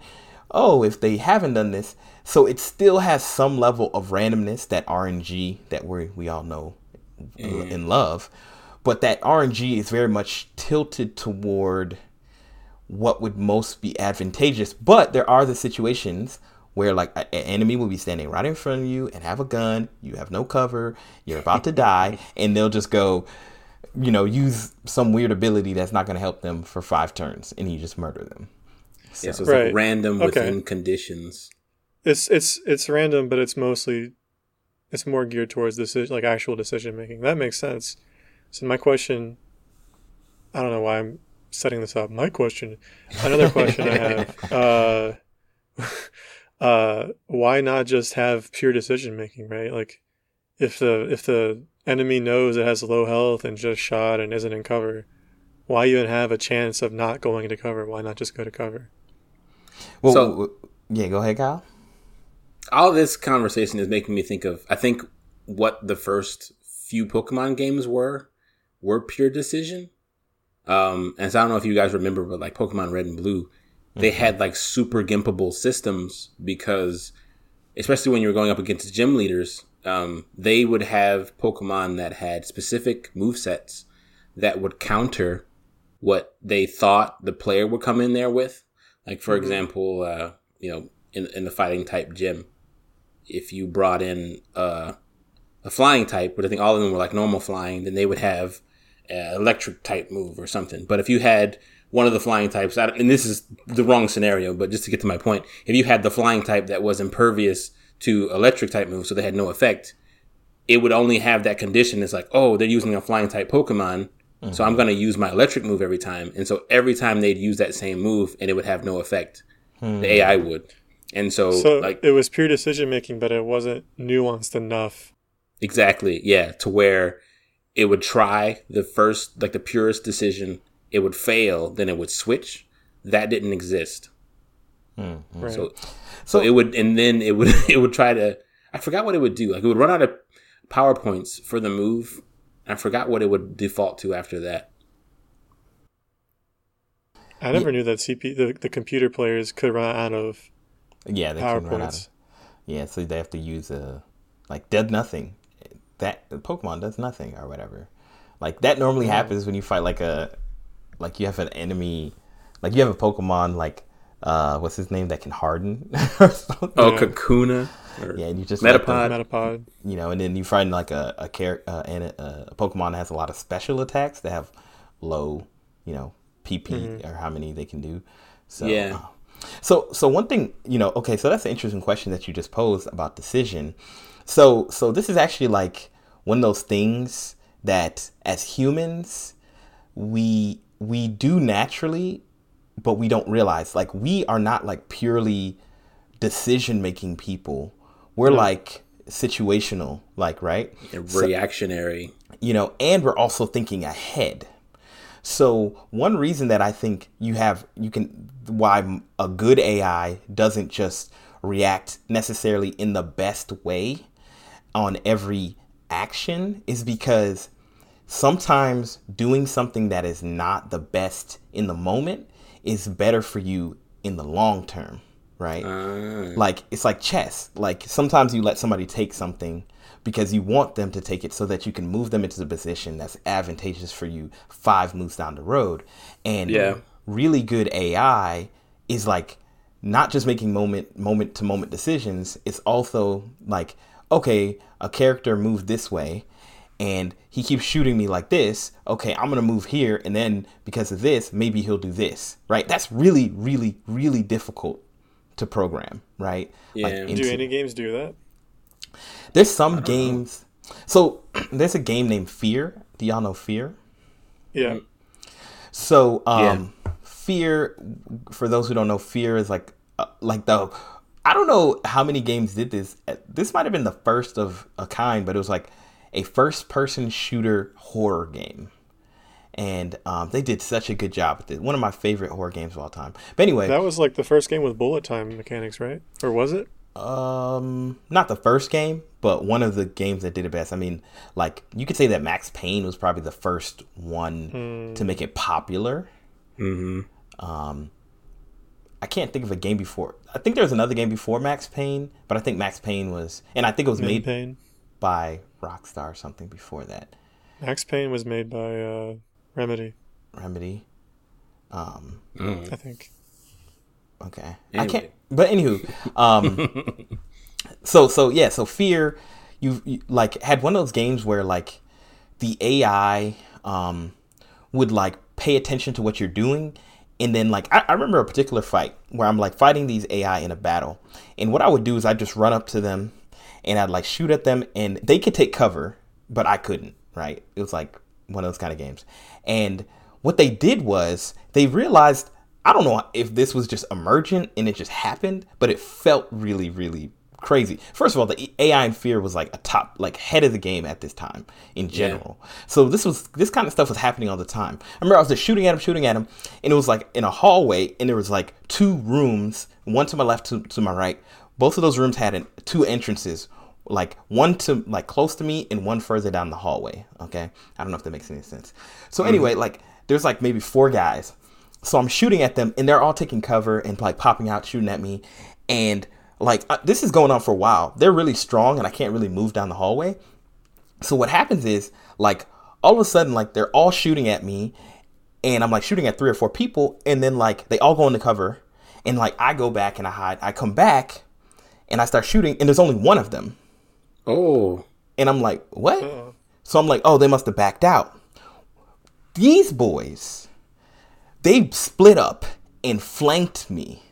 Oh, if they haven't done this, so it still has some level of randomness, that RNG that we we all know mm-hmm. and love, but that RNG is very much tilted toward what would most be advantageous. But there are the situations where like an enemy will be standing right in front of you and have a gun, you have no cover, you're about to die, and they'll just go, you know, use some weird ability that's not going to help them for five turns, and you just murder them. Yeah, so it's Right. like random Okay. within conditions. It's it's it's random, but it's mostly it's more geared towards decision like actual decision making. That makes sense. So my question, I don't know why I'm setting this up. My question, another question I have, uh, uh, why not just have pure decision making, right? Like, if the if the enemy knows it has low health and just shot and isn't in cover, why even have a chance of not going into cover? Why not just go to cover? Well, So- w- yeah, go ahead, Kyle. all this conversation is making me think of I think what the first few Pokemon games were were pure decision. Um, and so I don't know if you guys remember, but like Pokemon Red and Blue, they had like super gimpable systems because, especially when you were going up against gym leaders, um, they would have Pokemon that had specific move sets that would counter what they thought the player would come in there with. Like for example, uh, you know, in in the fighting type gym, if you brought in uh, a flying type, but I think all of them were like normal flying, then they would have an electric type move or something. But if you had one of the flying types, I and this is the wrong scenario, but just to get to my point, if you had the flying type that was impervious to electric type moves, so they had no effect, it would only have that condition. It's like, oh, they're using a flying type Pokemon, so I'm going to use my electric move every time. And so every time they'd use that same move, and it would have no effect. The hmm. AI would. And so, So like, it was pure decision making, but it wasn't nuanced enough. Exactly. Yeah. To where it would try the first, like the purest decision, it would fail, then it would switch. That didn't exist. Mm-hmm. Right. So, so it would, and then it would, it would try to. I forgot what it would do. Like it would run out of powerpoints for the move. I forgot what it would default to after that. I never knew that CP the, the computer players could run out of Yeah, they can run out. Of, Yeah, so they have to use a like dead nothing. That Pokemon does nothing or whatever. Like that normally Oh. happens when you fight like a like you have an enemy like you have a Pokemon like uh what's his name that can harden or something. Oh, Yeah. Kakuna. Or Yeah, and you just let them- Metapod. Metapod. you know, and then you find like a a char- uh, and a, a Pokemon that has a lot of special attacks that have low, you know, PP or how many they can do. So Yeah. uh, so so one thing, you know, okay, so that's an interesting question that you just posed about decision. So so this is actually like one of those things that as humans we we do naturally but we don't realize. Like we are not like purely decision making people. We're hmm. like situational like right? Reactionary. you know and we're also thinking ahead. So one reason that i think you have you can why a good ai doesn't just react necessarily in the best way on every action is because sometimes doing something that is not the best in the moment is better for you in the long term, right? Uh, like it's like chess. Like sometimes you let somebody take something because you want them to take it so that you can move them into the position that's advantageous for you five moves down the road. And Yeah. really good AI is like not just making moment moment to moment decisions, it's also like, okay, a character moved this way and he keeps shooting me like this. Okay, I'm gonna move here, and then because of this, maybe he'll do this. Right? That's really, really, really difficult to program. Right? Yeah. Do into- any games do that? there's some games. So there's a game named Fear. Do y'all know Fear? Yeah. So, um, Fear, for those who don't know, Fear is like, uh, like the, I don't know how many games did this. Uh, This might have been the first of a kind, but it was like a first-person shooter horror game, and um, they did such a good job with it. One of my favorite horror games of all time. But anyway, That was like the first game with bullet time mechanics, right? Or was it? um, not the first game, but one of the games that did it best. I mean, like you could say that Max Payne was probably the first one to make it popular. hmm Um, I can't think of a game before. I think there was another game before Max Payne, but I think Max Payne was, and I think it was Min made Payne. by Rockstar or something before that. Max Payne was made by uh, Remedy, Remedy. Um, I think. okay, I Anyway. can't. But anywho, um, so so yeah, so Fear, you, you like had one of those games where like the AI um would like pay attention to what you're doing. And then like I, I remember a particular fight where I'm like fighting these AI in a battle. And what I would do is I'd just run up to them and I'd like shoot at them and they could take cover, but I couldn't, right? It was like one of those kind of games. And what they did was they realized I don't know if this was just emergent and it just happened, but it felt really, really crazy. First of all, the AI in Fear was like a top, like head of the game at this time in general. So this was this kind of stuff was happening all the time. I remember I was just shooting at him, shooting at him, and it was like in a hallway, and there was like two rooms, one to my left, to to my right. Both of those rooms had an, two entrances, like one to like close to me and one further down the hallway. Okay, I don't know if that makes any sense. So mm-hmm. anyway, like there's like maybe four guys. So I'm shooting at them, and they're all taking cover and like popping out, shooting at me, and like uh, this is going on for a while. They're really strong, and I can't really move down the hallway. So what happens is like all of a sudden like they're all shooting at me, and I'm like shooting at three or four people, and then like they all go into cover, and like I go back and I hide. I come back, and I start shooting, and there's only one of them, Oh, and I'm like, what? Uh-oh. So I'm like, oh, they must have backed out. These boys, they split up and flanked me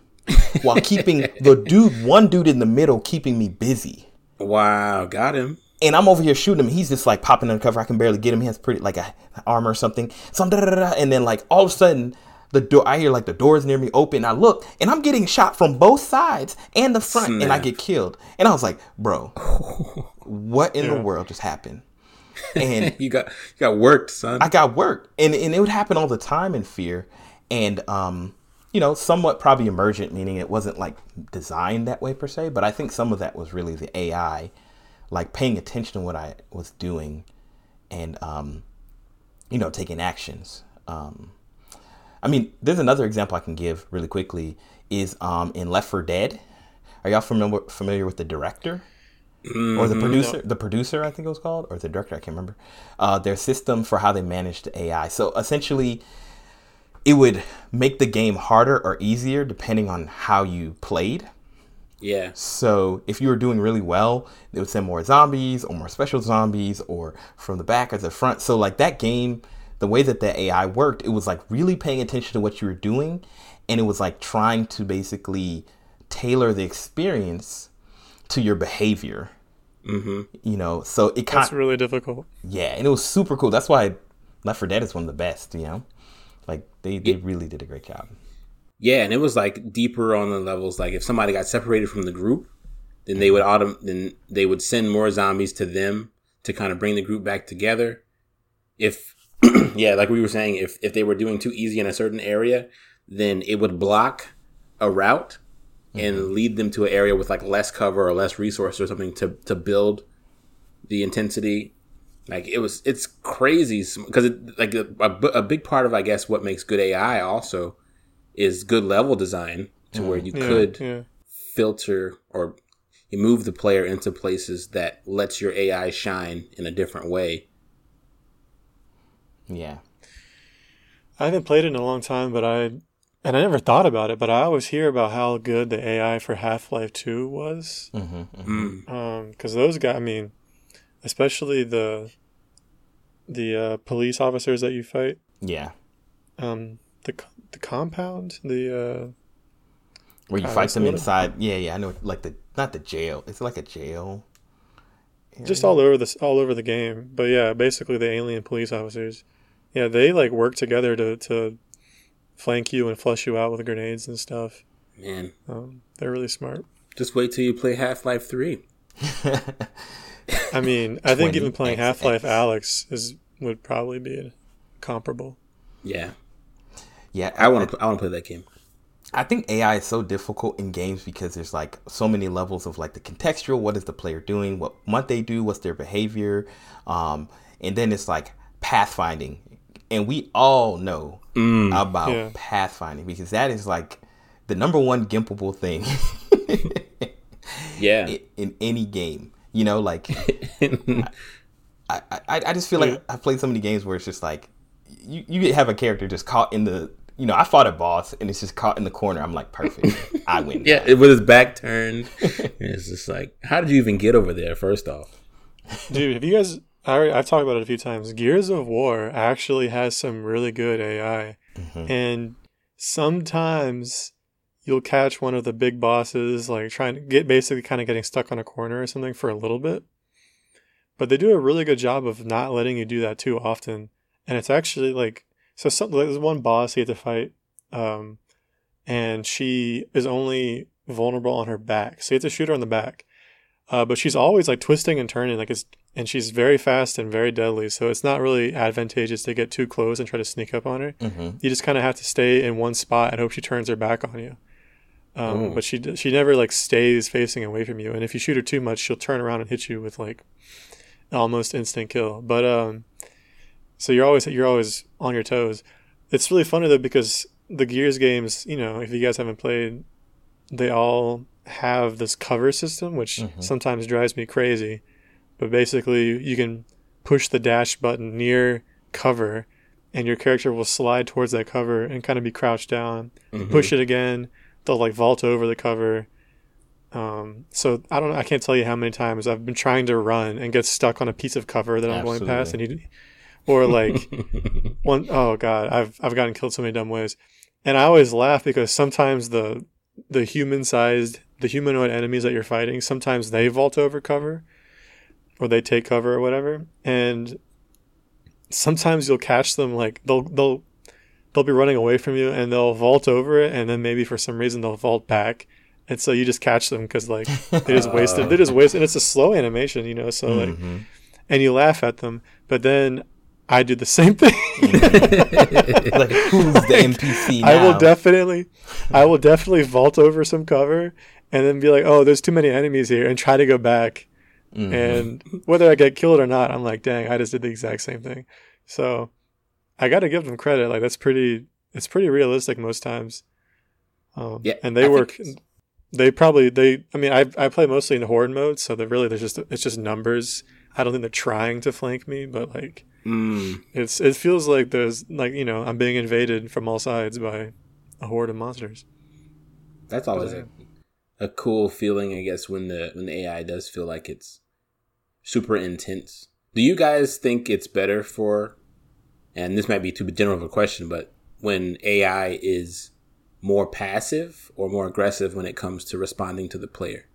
while keeping the dude, one dude in the middle, keeping me busy. wow, got him. And I'm over here shooting him. He's just like popping under cover. I can barely get him. He has pretty like a armor or something. So I'm da da da da. And then like all of a sudden, the door. I hear like the doors near me open. I look, and I'm getting shot from both sides and the front, and I get killed. And I was like, bro, what in the world just happened? And You got you got worked, son. I got worked, and and it would happen all the time in fear, and um, you know, somewhat probably emergent, meaning it wasn't like designed that way per se, but I think some of that was really the AI, like paying attention to what I was doing, and um, you know, taking actions. Um, I mean, there's another example I can give really quickly is um in Left 4 Dead. Are y'all familiar familiar with the director or the producer? The producer, I think it was called, or the director, I can't remember. Uh, their system for how they managed the AI. So essentially, it would make the game harder or easier depending on how you played. Yeah. So if you were doing really well, they would send more zombies or more special zombies or from the back or the front. So like that game, the way that the AI worked, it was like really paying attention to what you were doing and it was like trying to basically tailor the experience to your behavior. Mm-hmm. You know, so it kind That's really difficult. yeah, and it was super cool. That's why Left 4 Dead is one of the best. You know, like they they really did a great job. Yeah, and it was like deeper on the levels. Like if somebody got separated from the group, then they would autom- then they would send more zombies to them to kind of bring the group back together. If yeah, like we were saying, if if they were doing too easy in a certain area, then it would block a route and mm-hmm. lead them to an area with like less cover or less resource or something to to build the intensity. Like it was, it's crazy because it, like a, a, a big part of I guess what makes good AI also is good level design to where you Yeah, could yeah. filter or you move the player into places that lets your AI shine in a different way. Yeah, I haven't played it in a long time, but I and I never thought about it, but I always hear about how good the AI for Half Life Two was. hmm Mm. Um, because those guys, I mean, especially the the uh, police officers that you fight, yeah. um, the the compound, the uh, Where you Uh, fight them inside. Yeah, yeah. I know. Like the not the jail. It's like a jail. just all over this all over the game. But yeah, basically the alien police officers, yeah, they like work together to to flank you and flush you out with grenades and stuff. Man, Um, they're really smart. just wait till you play Half Life Three. I mean, I think even playing Half Life Alyx is would probably be comparable. Yeah, yeah, I want to. I want to play that game. I think AI is so difficult in games because there's like so many levels of like the contextual. What is the player doing? What might they do? What's their behavior? Um, and then it's like pathfinding, and we all know about Yeah. pathfinding because that is like the number one gimpable thing Yeah, in, in any game. You know, like I, I, I just feel like I've played so many games where it's just like you, you have a character just caught in the you know, I fought a boss and it's just caught in the corner. I'm like, perfect. I win. yeah, it, with his back turned. and it's just like, how did you even get over there? First off, Dude, have you guys? I, i've talked about it a few times. Gears of War actually has some really good AI, Mhm. and sometimes you'll catch one of the big bosses like trying to get basically kind of getting stuck on a corner or something for a little bit. But they do a really good job of not letting you do that too often, and it's actually like so. Some like, there's one boss you have to fight, um, and she is only vulnerable on her back, so you have to shoot her on the back. Uh, but she's always like twisting and turning, like it's, and she's very fast and very deadly. So it's not really advantageous to get too close and try to sneak up on her. hmm You just kind of have to stay in one spot and hope she turns her back on you. Um, Oh. but she she never like stays facing away from you. And if you shoot her too much, she'll turn around and hit you with like almost instant kill. But um, so you're always you're always on your toes. It's really funny though because the Gears games, you know, if you guys haven't played, they all have this cover system, which Mhm. sometimes drives me crazy. But basically, you can push the dash button near cover, and your character will slide towards that cover and kind of be crouched down. Mhm. Push it again, they'll like vault over the cover. Um, so I don't know. I can't tell you how many times I've been trying to run and get stuck on a piece of cover that I'm going past, and you, or like one oh god i've i've gotten killed so many dumb ways and i always laugh because sometimes the the human sized the humanoid enemies that you're fighting sometimes they vault over cover or they take cover or whatever and sometimes you'll catch them like they'll they'll they'll be running away from you and they'll vault over it and then maybe for some reason they'll vault back and so you just catch them because like they just wasted they just wasted and it's a slow animation you know so like Mhm. and you laugh at them but then i do the same thing like who's the NPC now? I will definitely, I will definitely vault over some cover and then be like, "Oh, there's too many enemies here," and try to go back. Mhm. And whether I get killed or not, I'm like, "Dang, I just did the exact same thing." So, I got to give them credit. Like that's pretty, it's pretty realistic most times. Um, Yeah, and they think work. they probably they. I mean, I I play mostly in horde mode, so they're really there's just it's just numbers. I don't think they're trying to flank me, but like Mm. it's it feels like there's like you know I'm being invaded from all sides by a horde of monsters. That's always a, a cool feeling, I guess, when the when the AI does feel like it's super intense. Do you guys think it's better for and this might be too general of a question, but when AI is more passive or more aggressive when it comes to responding to the player?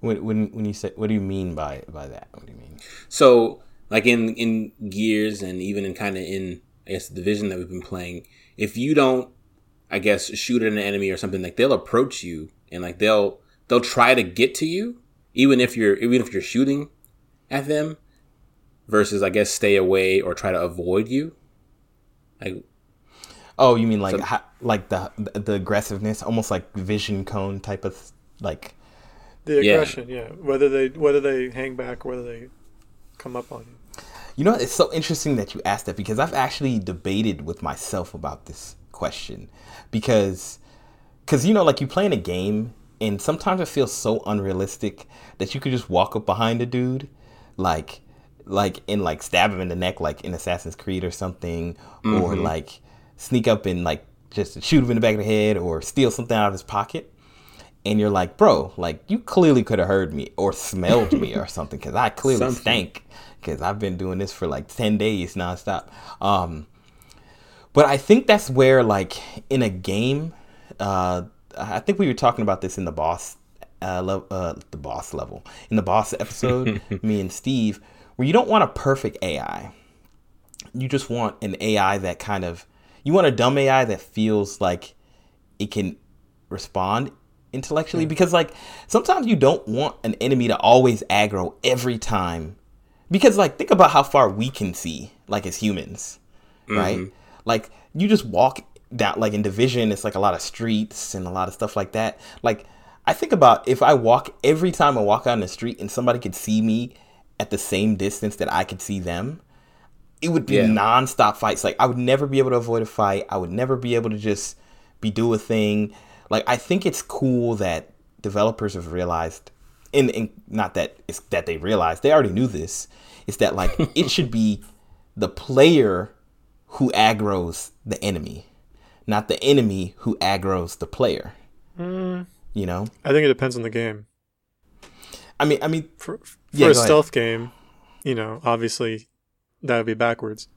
When when when you say what do you mean by by that? What do you mean? So, like in in Gears and even in kind of in I guess the division that we've been playing, if you don't, I guess shoot at an enemy or something, like they'll approach you and like they'll they'll try to get to you, even if you're even if you're shooting at them, versus I guess stay away or try to avoid you. Like Oh, you mean like So- ha, like the the aggressiveness, almost like vision cone type of like. The Yeah. aggression, yeah. Whether they whether they hang back, whether they come up on you. You know, it's so interesting that you asked that because I've actually debated with myself about this question because because you know like you play in a game and sometimes it feels so unrealistic that you could just walk up behind a dude like like and like stab him in the neck like in Assassin's Creed or something or like sneak up and like just shoot him in the back of the head or steal something out of his pocket. And you're like bro like you clearly could have heard me or smelled me or something because I clearly Something. stank because I've been doing this for like 10 days nonstop. Um but I think that's where, like, in a game, uh, I think we were talking about this in the boss, uh, level, uh, the boss level, in the boss episode, me and Steve, where you don't want a perfect AI. You just want an AI that kind of, you want a dumb AI that feels like it can respond intellectually. Because like sometimes you don't want an enemy to always aggro every time. Because like think about how far we can see like as humans right? Mm-hmm. Like you just walk down like in division it's like a lot of streets and a lot of stuff like that. Like i think about if i walk every time i walk out in the street and somebody could see me at the same distance that i could see them it would be Yeah. non-stop fights. Like i would never be able to avoid a fight. I would never be able to just be do a thing. Like i think it's cool that developers have realized and, and not that it's that they realized they already knew this is that like it should be the player who aggroes the enemy not the enemy who aggroes the player. Mm. You know? I think it depends on the game. I mean i mean For for Yeah, a go ahead. stealth game, you know, obviously that would be backwards.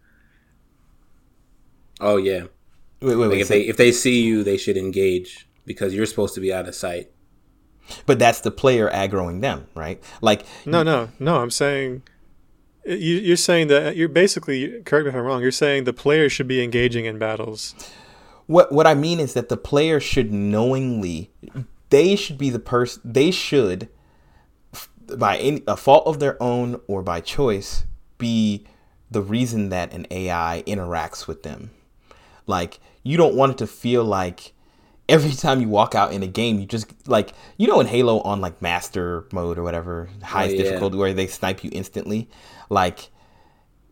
oh yeah, wait wait like wait if so- they if they see you, they should engage because you're supposed to be out of sight. but that's the player aggroing them right like No, no, no. I'm saying uh, you, you're saying that uh, you're basically correct me if I'm wrong. You're saying the player should be engaging in battles. What what I mean is that the player should knowingly they should be the person they should f- by any a fault of their own or by choice be the reason that an AI interacts with them. Like you don't want it to feel like every time you walk out in a game you just like you know in Halo on like master mode or whatever oh, highest yeah. difficulty where they snipe you instantly like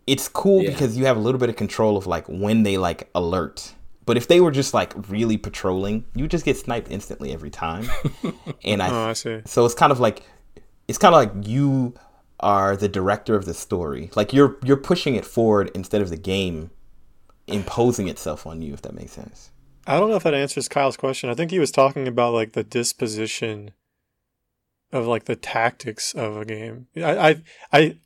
it's cool Yeah. because you have a little bit of control of like when they like alert. But if they were just like really patrolling, you would just get sniped instantly every time. and I, Oh, I see. so it's kind of like it's kind of like you are the director of the story. Like you're you're pushing it forward instead of the game imposing itself on you if that makes sense. I don't know if that answers Kyle's question. I think he was talking about like the disposition of like the tactics of a game. I I I,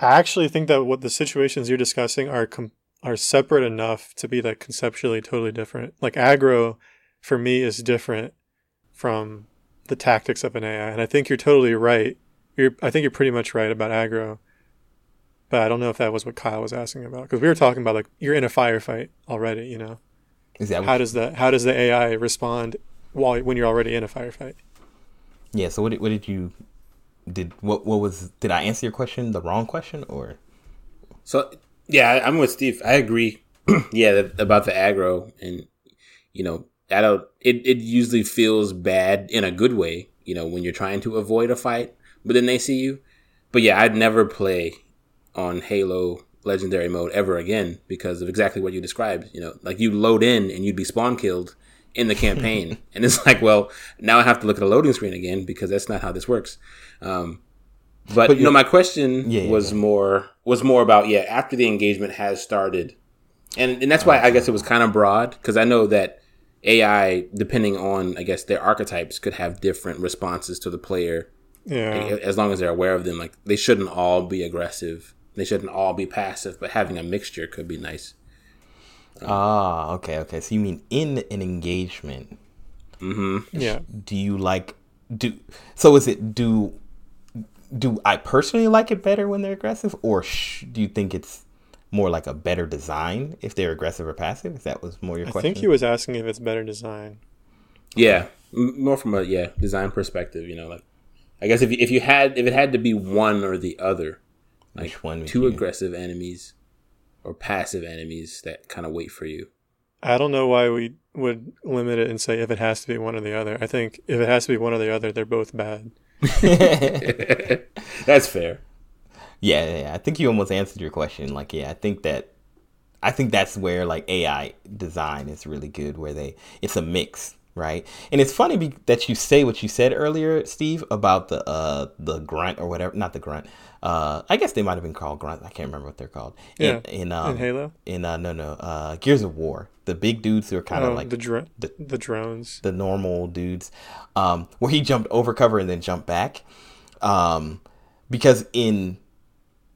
actually think that what the situations you're discussing are com- are separate enough to be like conceptually totally different. Like aggro for me is different from the tactics of an AI, and I think you're totally right. You're I think you're pretty much right about aggro. But I don't know if that was what Kyle was asking about because we were talking about like you're in a firefight already, you know Is that how does the how does the AI respond while when you're already in a firefight? yeah? So what did, what did you did what what was did I answer your question the wrong question or So yeah, I- I'm with Steve. I agree. yeah, that, about the aggro, and you know, I don't. It it usually feels bad in a good way. You know, when you're trying to avoid a fight, but then they see you. But yeah, I'd never play on Halo Legendary mode ever again because of exactly what you described. You know, like you load in and you'd be spawn killed, in the campaign, and it's like, well, now I have to look at a loading screen again because that's not how this works. Um, but, But you know, my question Yeah, was yeah. more was more about yeah after the engagement has started, and and that's why I guess it was kind of broad because I know that AI, depending on I guess their archetypes, could have different responses to the player Yeah. as long as they're aware of them. Like they shouldn't all be aggressive. They shouldn't all be passive, but having a mixture could be nice. Ah, okay, okay. So you mean in an engagement, Mm-hmm. Yeah. do you like do so is it do do I personally like it better when they're aggressive or sh- do you think it's more like a better design if they're aggressive or passive? If that was more your I question. I think he was asking if it's better design. Yeah, m- more from a yeah design perspective. You know, like I guess if you, if you had if it had to be one or the other, like Which one would two you- aggressive enemies or passive enemies that kind of wait for you. I don't know why we would limit it and say if it has to be one or the other. I think if it has to be one or the other, they're both bad. That's fair. Yeah, yeah, yeah. I think you almost answered your question. Like, yeah, I think that I think that's where like AI design is really good, where they it's a mix, right? And it's funny be- that you say what you said earlier, Steve, about the uh the grunt or whatever, not the grunt. Uh, I guess they might have been called grunt. I can't remember what they're called. Yeah, In, in, um, in Halo? In uh, no, no, uh, Gears of War, the big dudes who are kind of Oh, like the, dr- the- the drones. the normal dudes, um, where he jumped over cover and then jumped back. Um, because in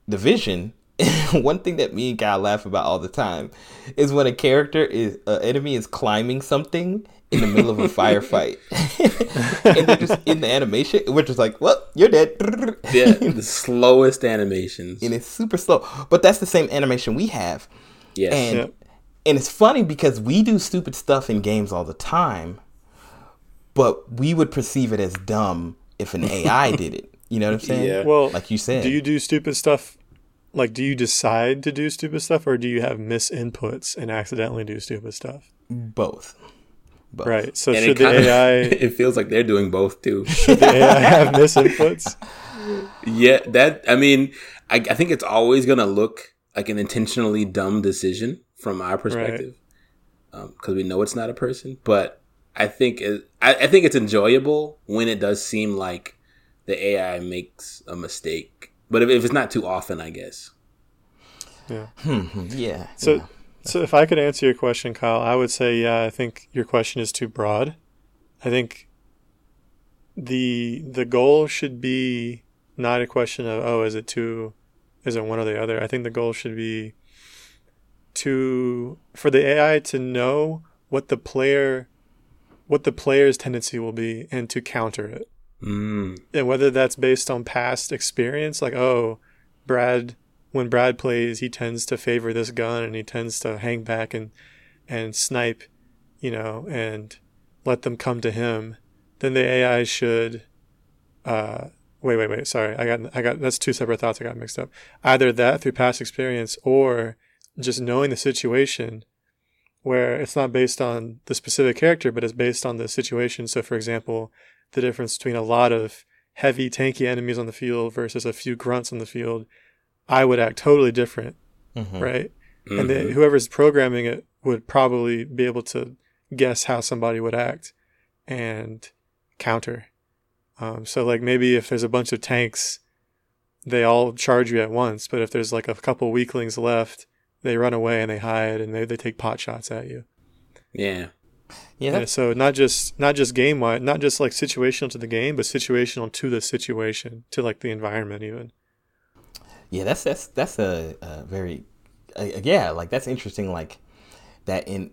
Division, one thing that me and Guy laugh about all the time is when a character is an enemy is climbing something in the middle of a firefight, and they're just in the animation. and We're just like, "Well, you're dead." Yeah, the slowest animations. and it's super slow. But that's the same animation we have. Yes. And Yep. and it's funny because we do stupid stuff in games all the time, but we would perceive it as dumb if an AI did it. You know what I'm saying? Yeah. Well, like you said. do you do stupid stuff? Like, do you decide to do stupid stuff, or do you have misinputs and accidentally do stupid stuff? both? Both. Right. So and should it the kinda, AI it feels like they're doing both too. should the AI have misinputs? Yeah, that I mean, I, I think it's always gonna look like an intentionally dumb decision from our perspective, because we know it's not a person. But I think it, I, I think it's enjoyable when it does seem like the AI makes a mistake. But if, if it's not too often, I guess. Hmm, yeah. So, yeah. So if I could answer your question, Kyle, I would say, yeah, I think your question is too broad. I think the the goal should be not a question of oh, is it two, is it one or the other. I think the goal should be to for the AI to know what the player what the player's tendency will be and to counter it Mm. and whether that's based on past experience, like oh, Brad, when Brad plays, he tends to favor this gun and he tends to hang back and and snipe, you know, and let them come to him. Then the AI should, uh, wait, wait, wait. Sorry, I got, I got. That's two separate thoughts. I got mixed up. Either that through past experience or just knowing the situation where it's not based on the specific character, but it's based on the situation. So, for example, the difference between a lot of heavy, tanky enemies on the field versus a few grunts on the field, I would act totally different, Mhm. right? Mhm. And then whoever's programming it would probably be able to guess how somebody would act and counter. Um, so, like maybe if there's a bunch of tanks, they all charge you at once. But if there's like a couple weaklings left, they run away and they hide and they, they take pot shots at you. yeah. yeah, Yeah, that's, so not just not just game wide, not just like situational to the game, but situational to the situation, to like the environment even. Yeah, that's that's that's a, a very, uh, yeah, like that's interesting. Like that in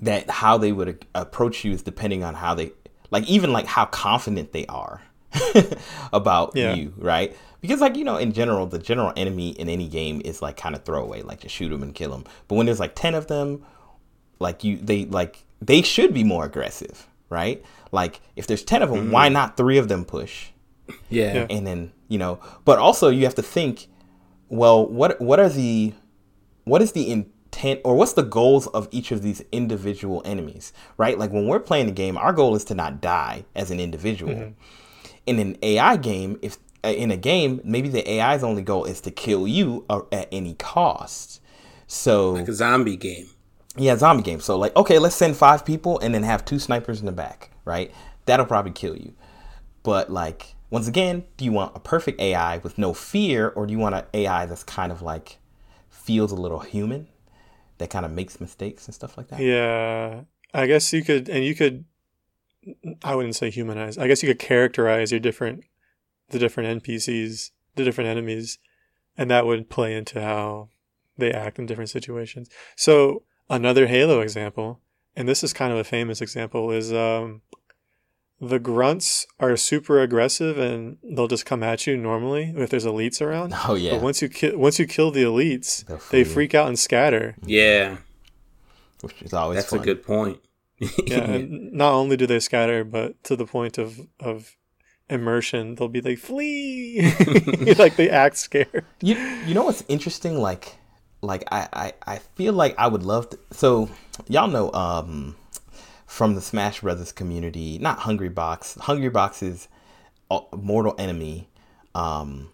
that how they would a- approach you is depending on how they like even like how confident they are about Yeah. you, right? Because like you know, in general, the general enemy in any game is like kind of throwaway, like just shoot them and kill them. But when there's like ten of them, like you, they like they should be more aggressive, right? Like if there's ten of them, why not three of them push? Yeah. Yeah. and then you know but also you have to think well what what are the what is the intent or what's the goals of each of these individual enemies right like when we're playing the game our goal is to not die as an individual in an ai game if uh, in a game maybe the ai's only goal is to kill you uh, at any cost so Like a zombie game. Yeah, zombie game. So like, okay, let's send five people and then have two snipers in the back, right? That'll probably kill you. But like, once again, do you want a perfect AI with no fear, or do you want an AI that's kind of like feels a little human, that kind of makes mistakes and stuff like that? Yeah, I guess you could, and you could. I wouldn't say humanize. I guess you could characterize your different, the different NPCs, the different enemies, and that would play into how they act in different situations. So another Halo example, and this is kind of a famous example, is um, the grunts are super aggressive and they'll just come at you normally if there's elites around. Oh yeah. But once you ki- once you kill the elites, They'll they flee. freak out and scatter. Yeah, Which is always that's fun. a good point. Yeah, and not only do they scatter, but to the point of of immersion, they'll be like flee, like they act scared. You you know what's interesting? Like like I, I, I feel like I would love to so y'all know um from the Smash Brothers community, not Hungrybox. Hungry Box is a mortal enemy. Um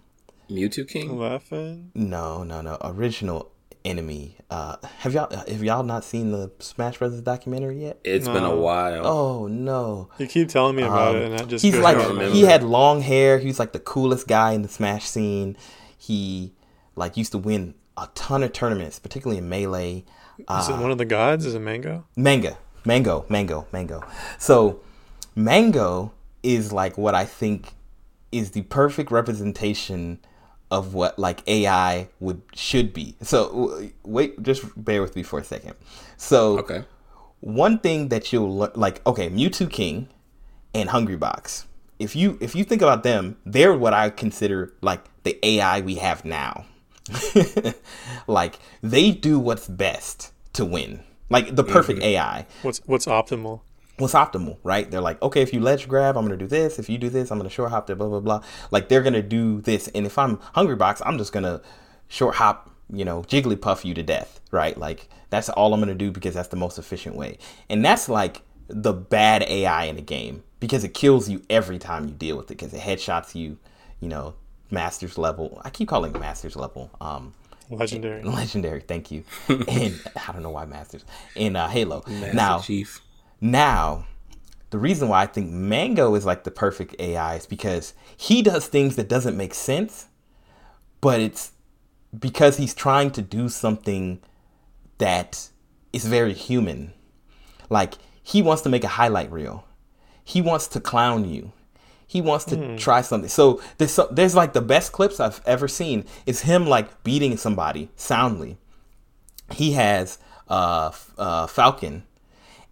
MewtwoKing. Laughing. no, no, no. Original enemy. Uh have y'all have y'all not seen the Smash Brothers documentary yet? It's been a while. Oh no. You keep telling me about Um, it, and that just he's like over my he had long hair. He was like the coolest guy in the Smash scene. He like used to win a ton of tournaments, particularly in melee. Is it one of the gods? Is it Mango? Manga, mango, mango, mango. So, mango is like what I think is the perfect representation of what like AI would should be. So, wait, just bear with me for a second. So, Okay. one thing that you'll like okay mewtwoking and hungrybox if you if you think about them they're what i consider like the ai we have now like they do what's best to win like the perfect ai What's what's optimal? what's optimal, right? They're like, okay, if you ledge grab, I'm gonna do this. If you do this, I'm gonna short hop to blah blah blah. Like they're gonna do this, and if I'm hungrybox, I'm just gonna short hop, you know, Jigglypuff you to death, right? Like that's all I'm gonna do because that's the most efficient way, and that's like the bad AI in the game because it kills you every time you deal with it because it headshots you, you know, masters level. I keep calling it masters level. Um, Legendary. legendary. Thank you. and I don't know why masters in uh, Halo. Master now Chief. now, the reason why I think Mango is like the perfect AI is because he does things that doesn't make sense, but it's because he's trying to do something that is very human. Like he wants to make a highlight reel. He wants to clown you. He wants to try something. So there's so, there's like the best clips I've ever seen is him like beating somebody soundly. He has uh, uh Falcon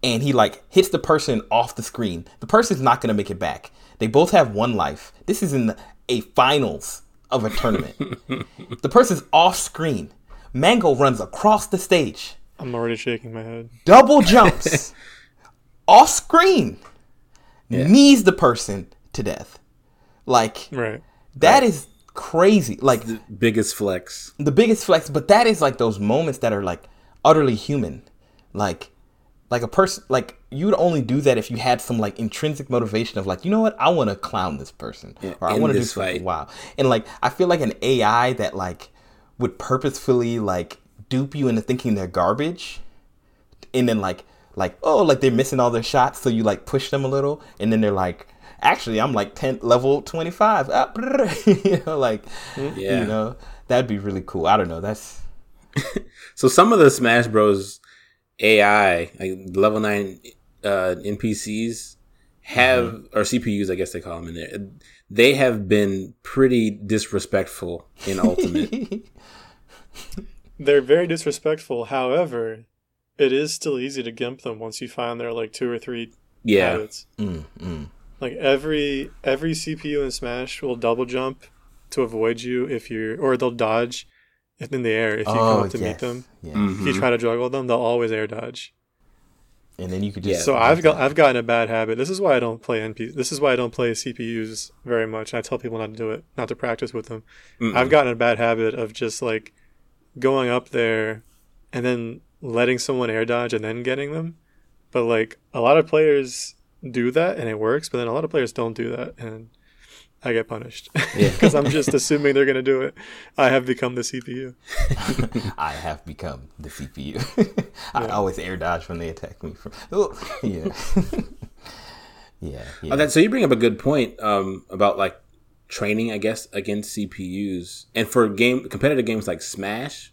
and he like hits the person off the screen. The person's not gonna make it back. They both have one life. This is in the, a finals of a tournament. the person's off screen. Mango runs across the stage, I'm already shaking my head. double jumps off screen, knees the person to death. Like Right. that is crazy. Like the Biggest flex. the biggest flex, but that is like those moments that are like utterly human. Like like a person like you would only do that if you had some like intrinsic motivation of like, you know what, I want to clown this person or I want to do something fight. wow. And like I feel like an AI that like would purposefully like dupe you into thinking they're garbage and then like like oh like they're missing all their shots so you like push them a little and then they're like actually i'm like 10 level 25 ah, brrr," you know like Yeah. you know that'd be really cool i don't know that's So some of the Smash Bros. AI, like level nine uh, NPCs, have Mm-hmm. or CPUs, I guess they call them in there. They have been pretty disrespectful in Ultimate. They're very disrespectful. However, it is still easy to gimp them once you find their like two or three yeah, habits. mm, mm. Like every every CPU in Smash will double jump to avoid you if you're, or they'll dodge in the air if you come oh up to yes. meet them. yeah Mm-hmm. If you try to juggle them, they'll always air dodge. and then you could just Yeah. So I've got I've gotten a bad habit. This is why I don't play NP. This is why I don't play CPUs very much. I tell people not to do it, not to practice with them. Mm-mm. I've gotten a bad habit of just like going up there and then letting someone air dodge and then getting them. But like a lot of players do that and it works, but then a lot of players don't do that and I get punished Yeah. because I'm just assuming they're gonna do it. I have become the CPU. I have become the CPU. I always air dodge when they attack me. From oh, yeah, yeah, yeah. Oh, that, so you bring up a good point um, about like training, I guess, against CPUs, and for game competitive games like Smash,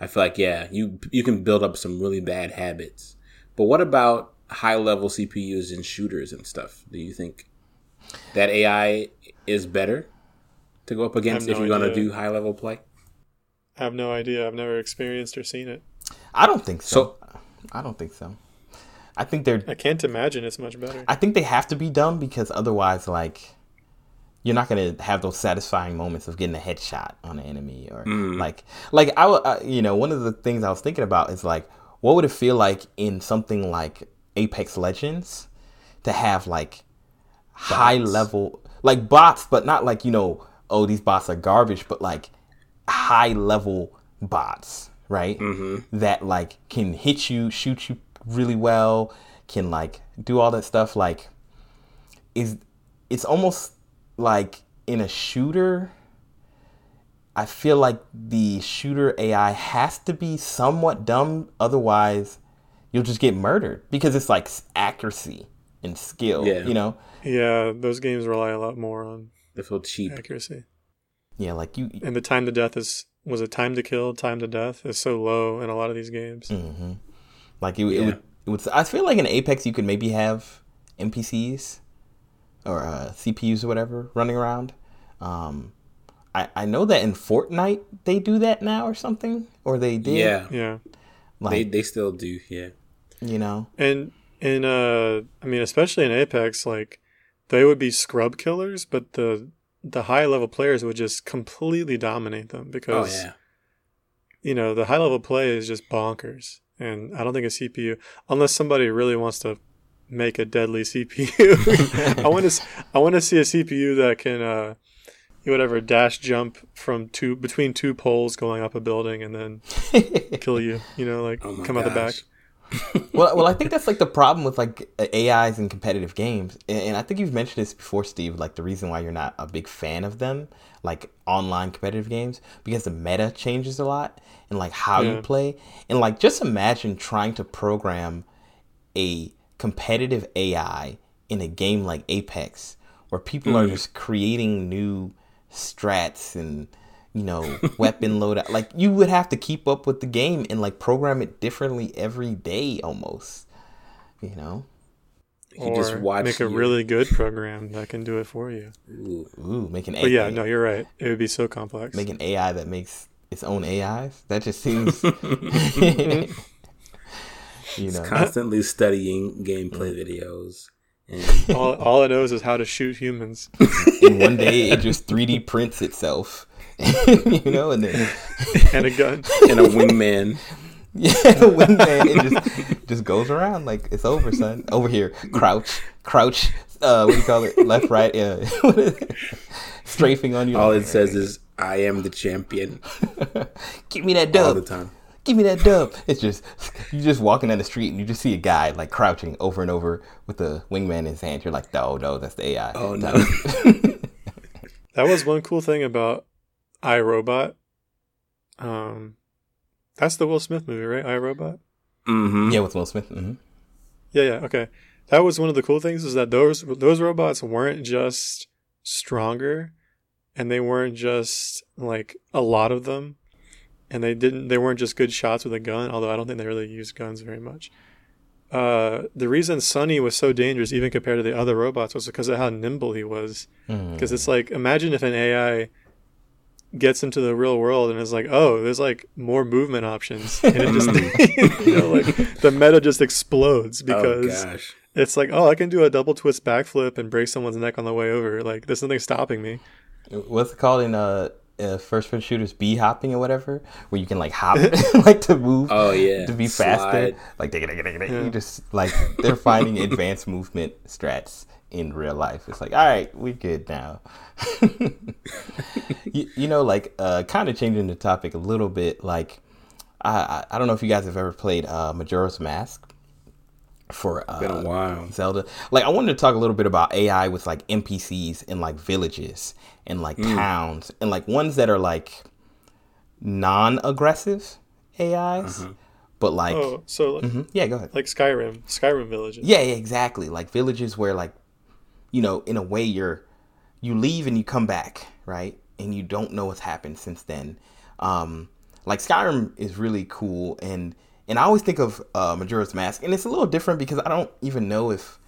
I feel like yeah, you you can build up some really bad habits. But what about high level CPUs in shooters and stuff? Do you think that AI is better to go up against no if you're going to do high level play? I have no idea. I've never experienced or seen it. I don't think so. So- I don't think so. I think they're. I can't imagine it's much better. I think they have to be dumb because otherwise, like, you're not gonna have those satisfying moments of getting a headshot on an enemy or like, like I, uh, you know, one of the things I was thinking about is like, what would it feel like in something like Apex Legends to have like high level, like bots, but not like you know, oh these bots are garbage, but like high level bots, right? Mm-hmm. That like can hit you, shoot you really well, can like do all that stuff. Like, is it's almost like in a shooter. I feel like the shooter AI has to be somewhat dumb, otherwise you'll just get murdered because it's like accuracy and skill. Yeah. You know, yeah, those games rely a lot more on They feel cheap. accuracy, yeah, like you. and the time to death is was it time to kill, time to death is so low in a lot of these games. hmm Like it, it Yeah. would. It would. I feel like in Apex you could maybe have NPCs or uh, CPUs or whatever running around. Um, I I know that in Fortnite they do that now or something, or they did. Yeah, Yeah, Like they they still do. Yeah, you know. and in uh, I mean, especially in Apex, like they would be scrub killers, but the the high level players would just completely dominate them oh because yeah, you know the high level play is just bonkers, and I don't think a CPU, unless somebody really wants to make a deadly CPU, I want to I want to see a CPU that can uh, you whatever dash jump from two between two poles going up a building and then kill you. You know, like oh my come out the back. well, well, I think that's like the problem with like AIs in competitive games, and, and I think you've mentioned this before, Steve. Like the reason why you're not a big fan of them, like online competitive games, because the meta changes a lot and like how you play, and like just imagine trying to program a competitive AI in a game like Apex, where people are mm. just creating new strats and you know weapon loadout. Like you would have to keep up with the game and like program it differently every day almost. You know. You Or just watch make a your- really good program that can do it for you. Ooh. Ooh, make an But AI. yeah, no, you're right. It would be so complex. Make an AI that makes its own AIs. That just seems. you know. constantly studying gameplay mm. videos. And all, all it knows is how to shoot humans. and one day it just 3D prints itself. you know, and then and a gun. and a wingman. yeah, a wingman it just just goes around like it's over, son. Over here, crouch, crouch. Uh, what do you call it? Left, right. Uh, what is it? strafing on you. All it says is "I am the champion" Give me that all the dub. time. Give me that dub. It's just you just walking down the street and you just see a guy like crouching over and over with the wingman in his hand. You're like, no, no, that's the AI. Oh no! That was one cool thing about iRobot. Um, that's the Will Smith movie, right? iRobot. mm-hmm. Yeah, with Will Smith. hmm Yeah, yeah, okay. That was one of the cool things is that those those robots weren't just stronger, and they weren't just like a lot of them, and they didn't they weren't just good shots with a gun. Although I don't think they really used guns very much. Uh, the reason Sonny was so dangerous, even compared to the other robots, was because of how nimble he was. Mm. Because it's like, imagine if an AI gets into the real world and is like, oh, there's like more movement options, and it just, you know, like the meta just explodes because oh gosh! it's like, oh, I can do a double twist backflip and break someone's neck on the way over. Like, there's nothing stopping me. What's it called in uh, uh first person shooters? B hopping or whatever, where you can like hop, like to move, Oh yeah, to be faster. Like digga, digga, digga, digga. Yeah. you just like they're finding advanced movement strats in real life. It's like, all right, we good now. you, you know, like uh, kind of changing the topic a little bit. Like, I I I don't know if you guys have ever played uh, Majora's Mask. for uh, Been a while. Zelda. Like I wanted to talk a little bit about AI with like NPCs in like villages and like towns and like ones that are like non-aggressive AIs, but like Oh, so like, Mhm. yeah, go ahead. like Skyrim, Skyrim villages. Yeah, yeah, exactly. Like villages where like you know, in a way you're you leave and you come back, right? And you don't know what's happened since then. Um like Skyrim is really cool and and I always think of uh Majora's Mask and it's a little different because I don't even know if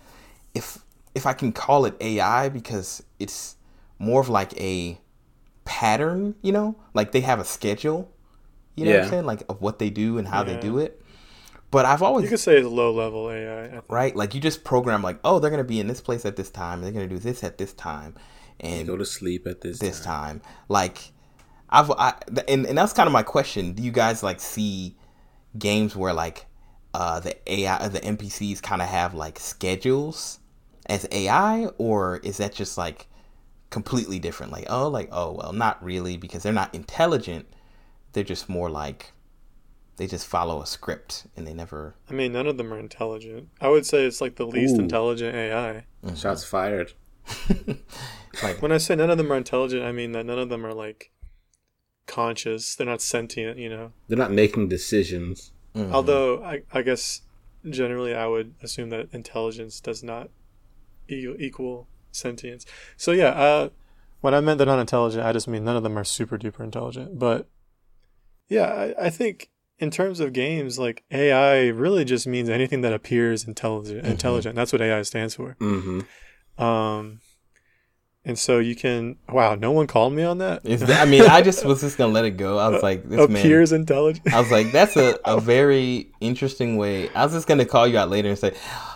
if if I can call it AI because it's more of like a pattern, you know? Like they have a schedule, you know what I'm saying? Like of what they do and how they do it. But I've always You could say it's low level AI. Right? Like you just program like, oh, they're gonna be in this place at this time, and they're gonna do this at this time, and Go to sleep at this, this time. time. Like, I've I, and and that's kind of my question. Do you guys like see games where like uh the AI or the NPCs kind of have like schedules as AI, or is that just like completely different? Like, oh, like oh well, not really because they're not intelligent. They're just more like they just follow a script and they never I mean, none of them are intelligent. I would say it's like the least Ooh. intelligent AI. Shots fired. like When I say none of them are intelligent, I mean that none of them are like conscious. They're not sentient, you know. They're not making decisions. mhm. Although I, I guess generally I would assume that intelligence does not e- equal sentience. So yeah, uh, when I meant they're not intelligent, I just mean none of them are super duper intelligent. But yeah, I, I think in terms of games, like AI really just means anything that appears intelligent. Intelligent. That's what AI stands for. Mm-hmm. Um, and so you can. Wow, no one called me on that. Is that, I mean, I just was just gonna let it go. I was like, this man. appears intelligent. I was like, that's a, a very interesting way. I was just gonna call you out later and say,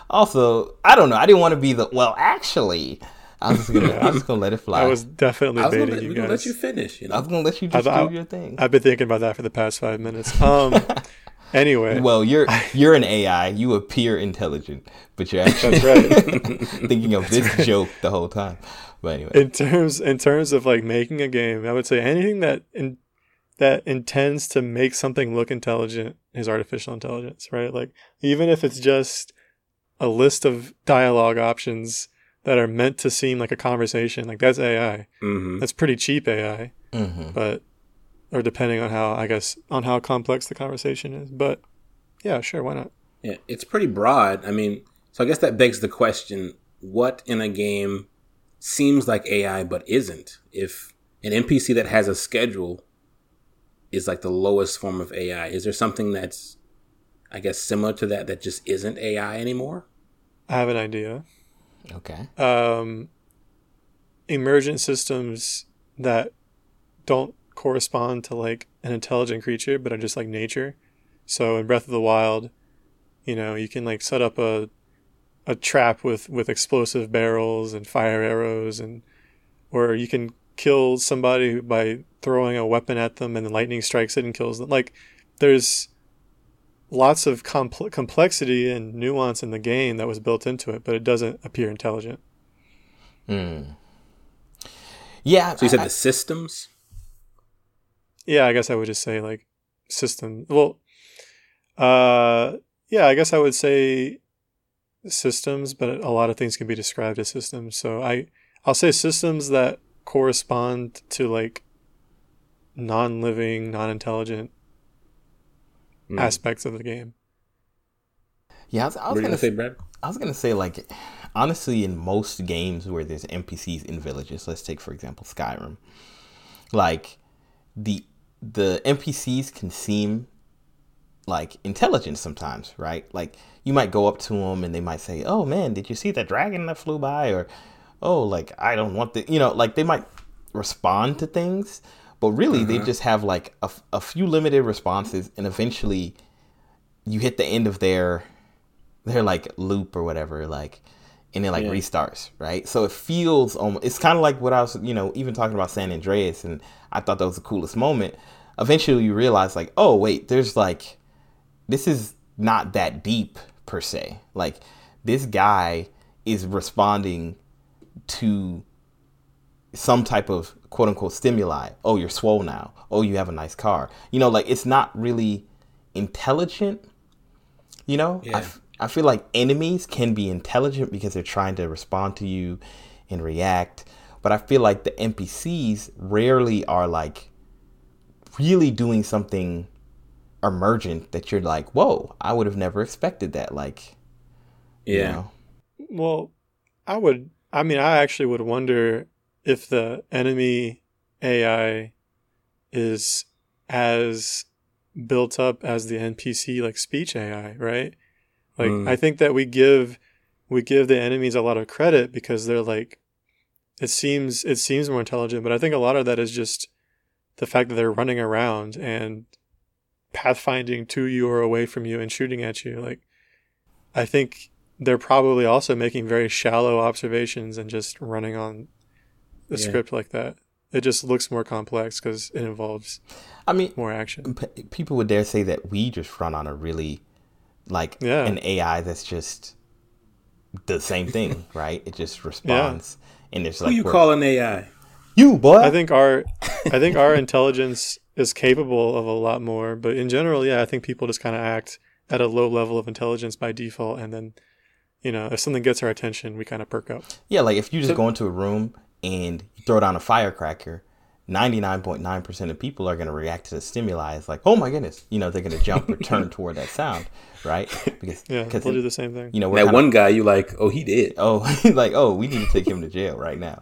also, I don't know. I didn't want to be the well. Actually, I was just gonna. I was gonna let it fly. I was definitely I was gonna, baiting let, you gonna guys. let you finish. You I know, was gonna let you just I- I- do your thing. I've been thinking about that for the past five minutes. Um. anyway, well, you're you're an AI. You appear intelligent, but you're actually That's right. thinking of this joke the whole time. But anyway, in terms in terms of like making a game, I would say anything that in, that intends to make something look intelligent is artificial intelligence, right? Like even if it's just a list of dialogue options that are meant to seem like a conversation, like that's AI. mm-hmm. That's pretty cheap AI, hmm but or depending on how I guess on how complex the conversation is. But yeah, sure, why not? Yeah, it's pretty broad. I mean, so I guess that begs the question: What in a game seems like AI but isn't? If an NPC that has a schedule is like the lowest form of AI, is there something that's, I guess, similar to that that just isn't AI anymore? I have an idea. Okay. um, emergent systems that don't correspond to like an intelligent creature, but are just like nature. So in Breath of the Wild, you know, you can like set up a a trap with with explosive barrels and fire arrows, and or you can kill somebody by throwing a weapon at them and the lightning strikes it and kills them. Like there's lots of compl- complexity and nuance in the game that was built into it, but it doesn't appear intelligent. Hmm. Yeah. So you said I- the systems. Yeah, I guess I would just say like system. Well, uh, yeah, I guess I would say systems, but a lot of things can be described as systems. So I, I'll say systems that correspond to like non-living, non-intelligent Mm. aspects of the game. yeah. I was, I was gonna gonna say, Brad? I was gonna say like honestly in most games where there's NPCs in villages, let's take for example Skyrim. Like the the NPCs can seem like intelligent sometimes, right? Like you might go up to them and they might say, "Oh man, did you see that dragon that flew by?" or "Oh, like I don't want the," you know, like they might respond to things, but really they mm-hmm. just have like a few limited responses, and eventually you hit the end of their their like loop or whatever, like, and it like Yeah. restarts, right? So it feels almost. It's kind of like what I was, you know, even talking about San Andreas, and I thought that was the coolest moment. Eventually, you realize like, oh wait, there's like, this is not that deep per se. Like, this guy is responding to some type of quote unquote stimuli. Oh, you're swole now. Oh, you have a nice car. You know, like it's not really intelligent. You know, I Yeah. f- I feel like enemies can be intelligent because they're trying to respond to you and react. But I feel like the NPCs rarely are like really doing something emergent that you're like, whoa, I would have never expected that. Like, you Yeah. know? Well, I would. I mean, I actually would wonder if the enemy AI is as built up as the NPC like speech AI, right? Like, Mm. I think that we give we give the enemies a lot of credit because they're like it seems it seems more intelligent, but I think a lot of that is just the fact that they're running around and pathfinding to you or away from you and shooting at you. Like, I think they're probably also making very shallow observations and just running on the Yeah. script like that. It just looks more complex because it involves I mean, more action. p- people would dare say that we just run on a really like Yeah. an AI that's just the same thing, right? It just responds, and it's like. Who you we're- call an AI? you boy. I think our I think our intelligence is capable of a lot more, but in general, yeah, I think people just kind of act at a low level of intelligence by default, and then you know if something gets our attention, we kind of perk up. yeah, like if you just go into a room and you throw down a firecracker. 99.9% of people are going to react to the stimuli. It's like, oh my goodness, you know, they're going to jump or turn toward that sound, right? Because, Yeah, because we'll do the same thing. you know, That kinda- one guy, you like? Oh, he did. oh, he's like, oh, we need to take him to jail right now.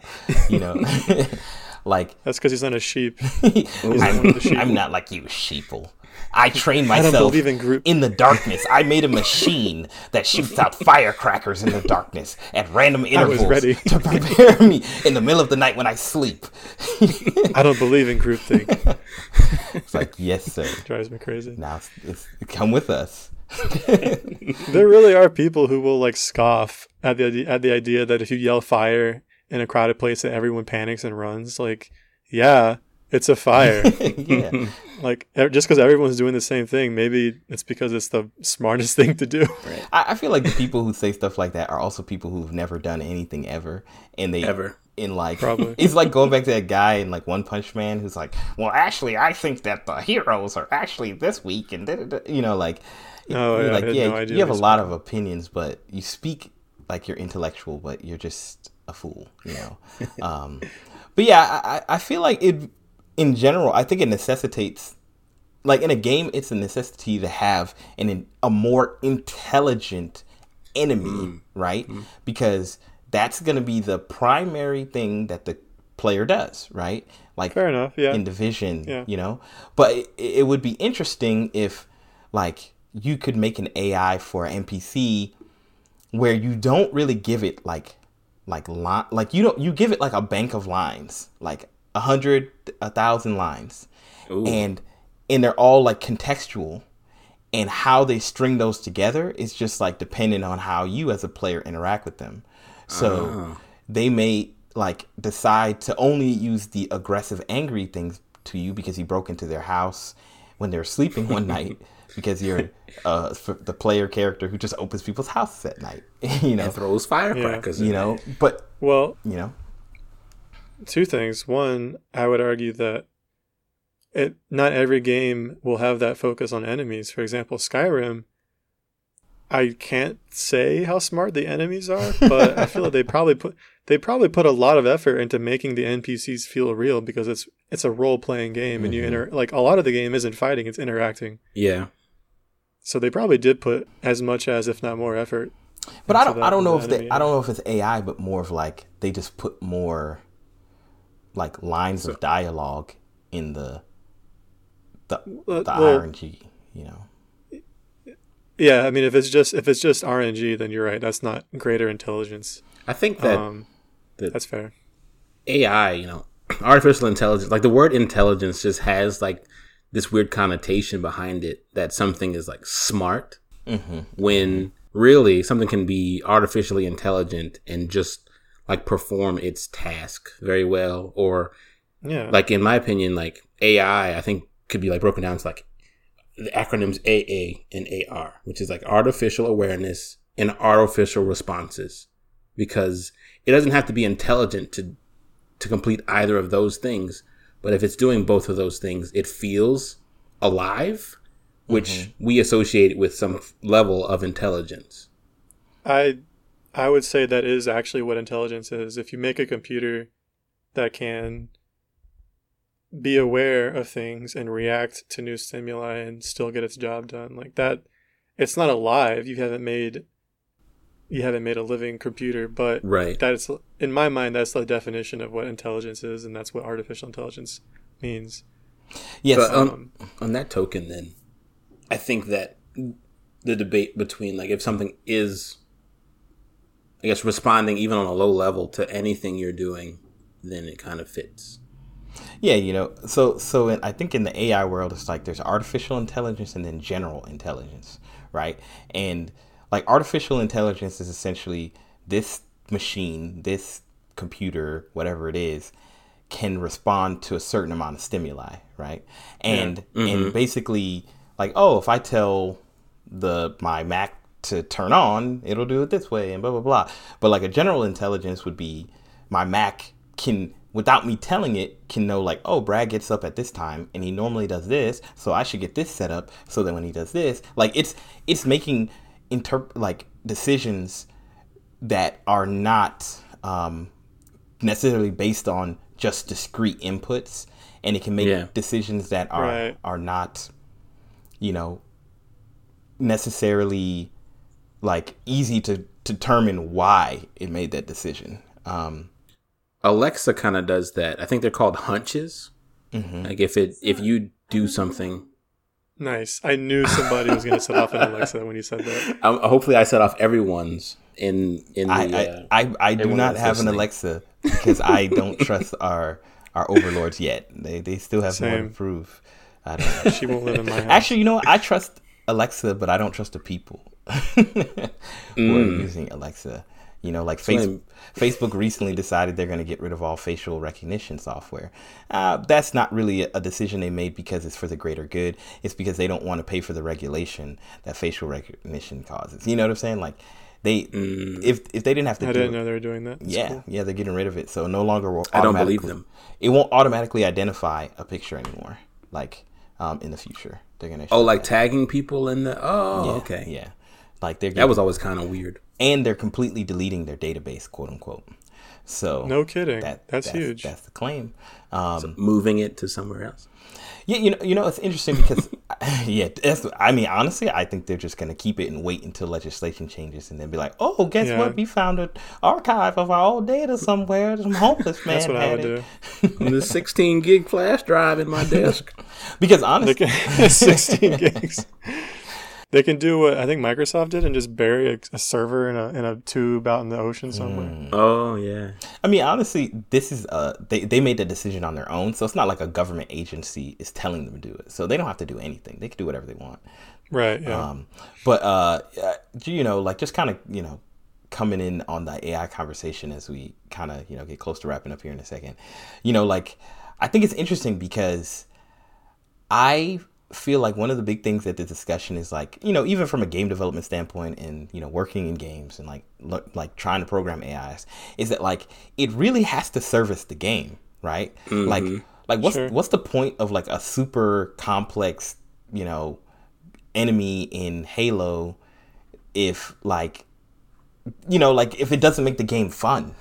You know, like, That's because he's not a sheep. not I'm, of the sheep. I'm not like you, sheeple. I train I don't myself believe in group. in the darkness. I made a machine that shoots out firecrackers in the darkness at random intervals to prepare me in the middle of the night when I sleep. I don't believe in groupthink. It's like, yes, sir. It Drives me crazy. Now it's, it's come with us. There really are people who will like scoff at the at the idea that if you yell fire in a crowded place, that everyone panics and runs. Like, yeah, it's a fire. yeah. like just because everyone's doing the same thing, maybe it's because it's the smartest thing to do. I, I feel like the people who say stuff like that are also people who've never done anything ever, and they Ever. in like Probably. it's like going back to that guy in like One Punch Man who's like, well, actually, I think that the heroes are actually this weak, and da, da, da," you know, like, Oh, you're yeah, like yeah, no you have a lot of opinions, but you speak like you're intellectual, but you're just a fool, you know. um, but yeah, I, I I feel like it in general. I think it necessitates like in a game, it's a necessity to have an a more intelligent enemy, mm-hmm. right? Mm-hmm. Because that's going to be the primary thing that the player does, right? Like Fair enough. Yeah. in division, Yeah. you know. But it, it would be interesting if, like, you could make an AI for an NPC where you don't really give it like, like line, like you don't you give it like a bank of lines, like a hundred, a thousand lines, Ooh. and and they're all like contextual. And how they string those together is just like dependent on how you as a player interact with them. So they may like decide to only use the aggressive angry things to you because you broke into their house when they're sleeping one night because you're uh, the player character who just opens people's houses at night you know? And throws firecrackers. you know? but well, you know two things. One, I would argue that it not every game will have that focus on enemies. For example, Skyrim. I can't say how smart the enemies are, but I feel like they probably put they probably put a lot of effort into making the NPCs feel real because it's it's a role playing game and you mm-hmm. inter like a lot of the game isn't fighting, it's interacting. Yeah. So they probably did put as much as if not more effort. But I don't. I don't know if they. I don't know if it's AI, but more of like they just put more, like lines of dialogue in the the Uh, the well, RNG. You know. Yeah, I mean if it's just if it's just RNG, then you're right. That's not greater intelligence. I think that um, that- that's fair. AI, you know, artificial intelligence, like the word intelligence just has like this weird connotation behind it that something is like smart when really something can be artificially intelligent and just like perform its task very well or Yeah, like in my opinion like AI I think could be like broken down to like the acronyms AA and AR which is like artificial awareness and artificial responses. Because it doesn't have to be intelligent to to complete either of those things but if it's doing both of those things it feels alive which mm-hmm. we associate with some level of intelligence. I I would say that is actually what intelligence is. If you make a computer that can be aware of things and react to new stimuli and still get its job done, like that, it's not alive. You haven't made you haven't made a living computer, but Right. that's in my mind that's the definition of what intelligence is, and that's what artificial intelligence means. Yes. But, um, Um, on that token, then, I think that the debate between like if something is, I guess, responding even on a low level to anything you're doing, then it kind of fits. Yeah, you know, so so in, I think in the AI world, it's like there's artificial intelligence and then general intelligence, right? And like artificial intelligence is essentially this machine, this computer, whatever it is, can respond to a certain amount of stimuli, right? And and mm-hmm. basically, like, oh, if I tell the my Mac to turn on, it'll do it this way, and blah blah blah. But like a general intelligence would be my Mac can without me telling it can know like oh brad gets up at this time and he normally does this so i should get this set up so that when he does this like it's it's making interp like decisions that are not um, necessarily based on just discrete inputs and it can make Yeah. decisions that are Right. are not you know necessarily like easy to determine why it made that decision um, Alexa kind of does that. I think they're called hunches. Like if it if you do something, nice. I knew somebody was going to set off an Alexa when you said that. um, hopefully I set off everyone's in in the. I, uh, I, I, I do not that's have an. Alexa because I don't trust our our overlords yet. They they still have more to prove. I don't. She won't live in my house. Actually, you know, what? I trust Alexa, but I don't trust the people who are Mm. using Alexa. You know, like face, Facebook recently decided they're going to get rid of all facial recognition software. Uh, that's not really a, a decision they made because it's for the greater good. It's because they don't want to pay for the regulation that facial recognition causes. You know what I'm saying? Like they, Mm. if if they didn't have to I do didn't it, know they were doing that. That's yeah, cool. yeah, they're getting rid of it. So no longer will I don't believe them. It won't automatically identify a picture anymore. Like um, in the future, they're gonna. oh, like that. tagging people in the. Oh, Yeah, okay. yeah, like they're getting, That was always kind of weird. and they're completely deleting their database, quote unquote. So No kidding. that- that's, huge. That's the claim. Um, Moving it to somewhere else. yeah, you know, you know, it's interesting because, yeah, that's, I mean, honestly, I think they're just gonna keep it and wait until legislation changes, and then be like, oh, guess Yeah. what? We found an archive of our old data somewhere. Some homeless man That's what I had would it. do. the 16 gig flash drive in my desk. Because honestly, 16 gigs. They can do what I think Microsoft did and just bury a, a server in a in a tube out in the ocean somewhere. Mm. oh yeah. I mean, honestly, this is uh they they made the decision on their own, so it's not like a government agency is telling them to do it. So they don't have to do anything. They can do whatever they want. Right. Yeah. Um, but uh, uh, you know, like just kind of you know coming in on the AI conversation as we kind of you know get close to wrapping up here in a second. You know, like I think it's interesting because I feel like one of the big things that the discussion is like you know even from a game development standpoint and you know working in games and like look, like trying to program AIs is that like it really has to service the game right like mm-hmm. like what's Sure. what's the point of like a super complex you know enemy in Halo if like you know like if it doesn't make the game fun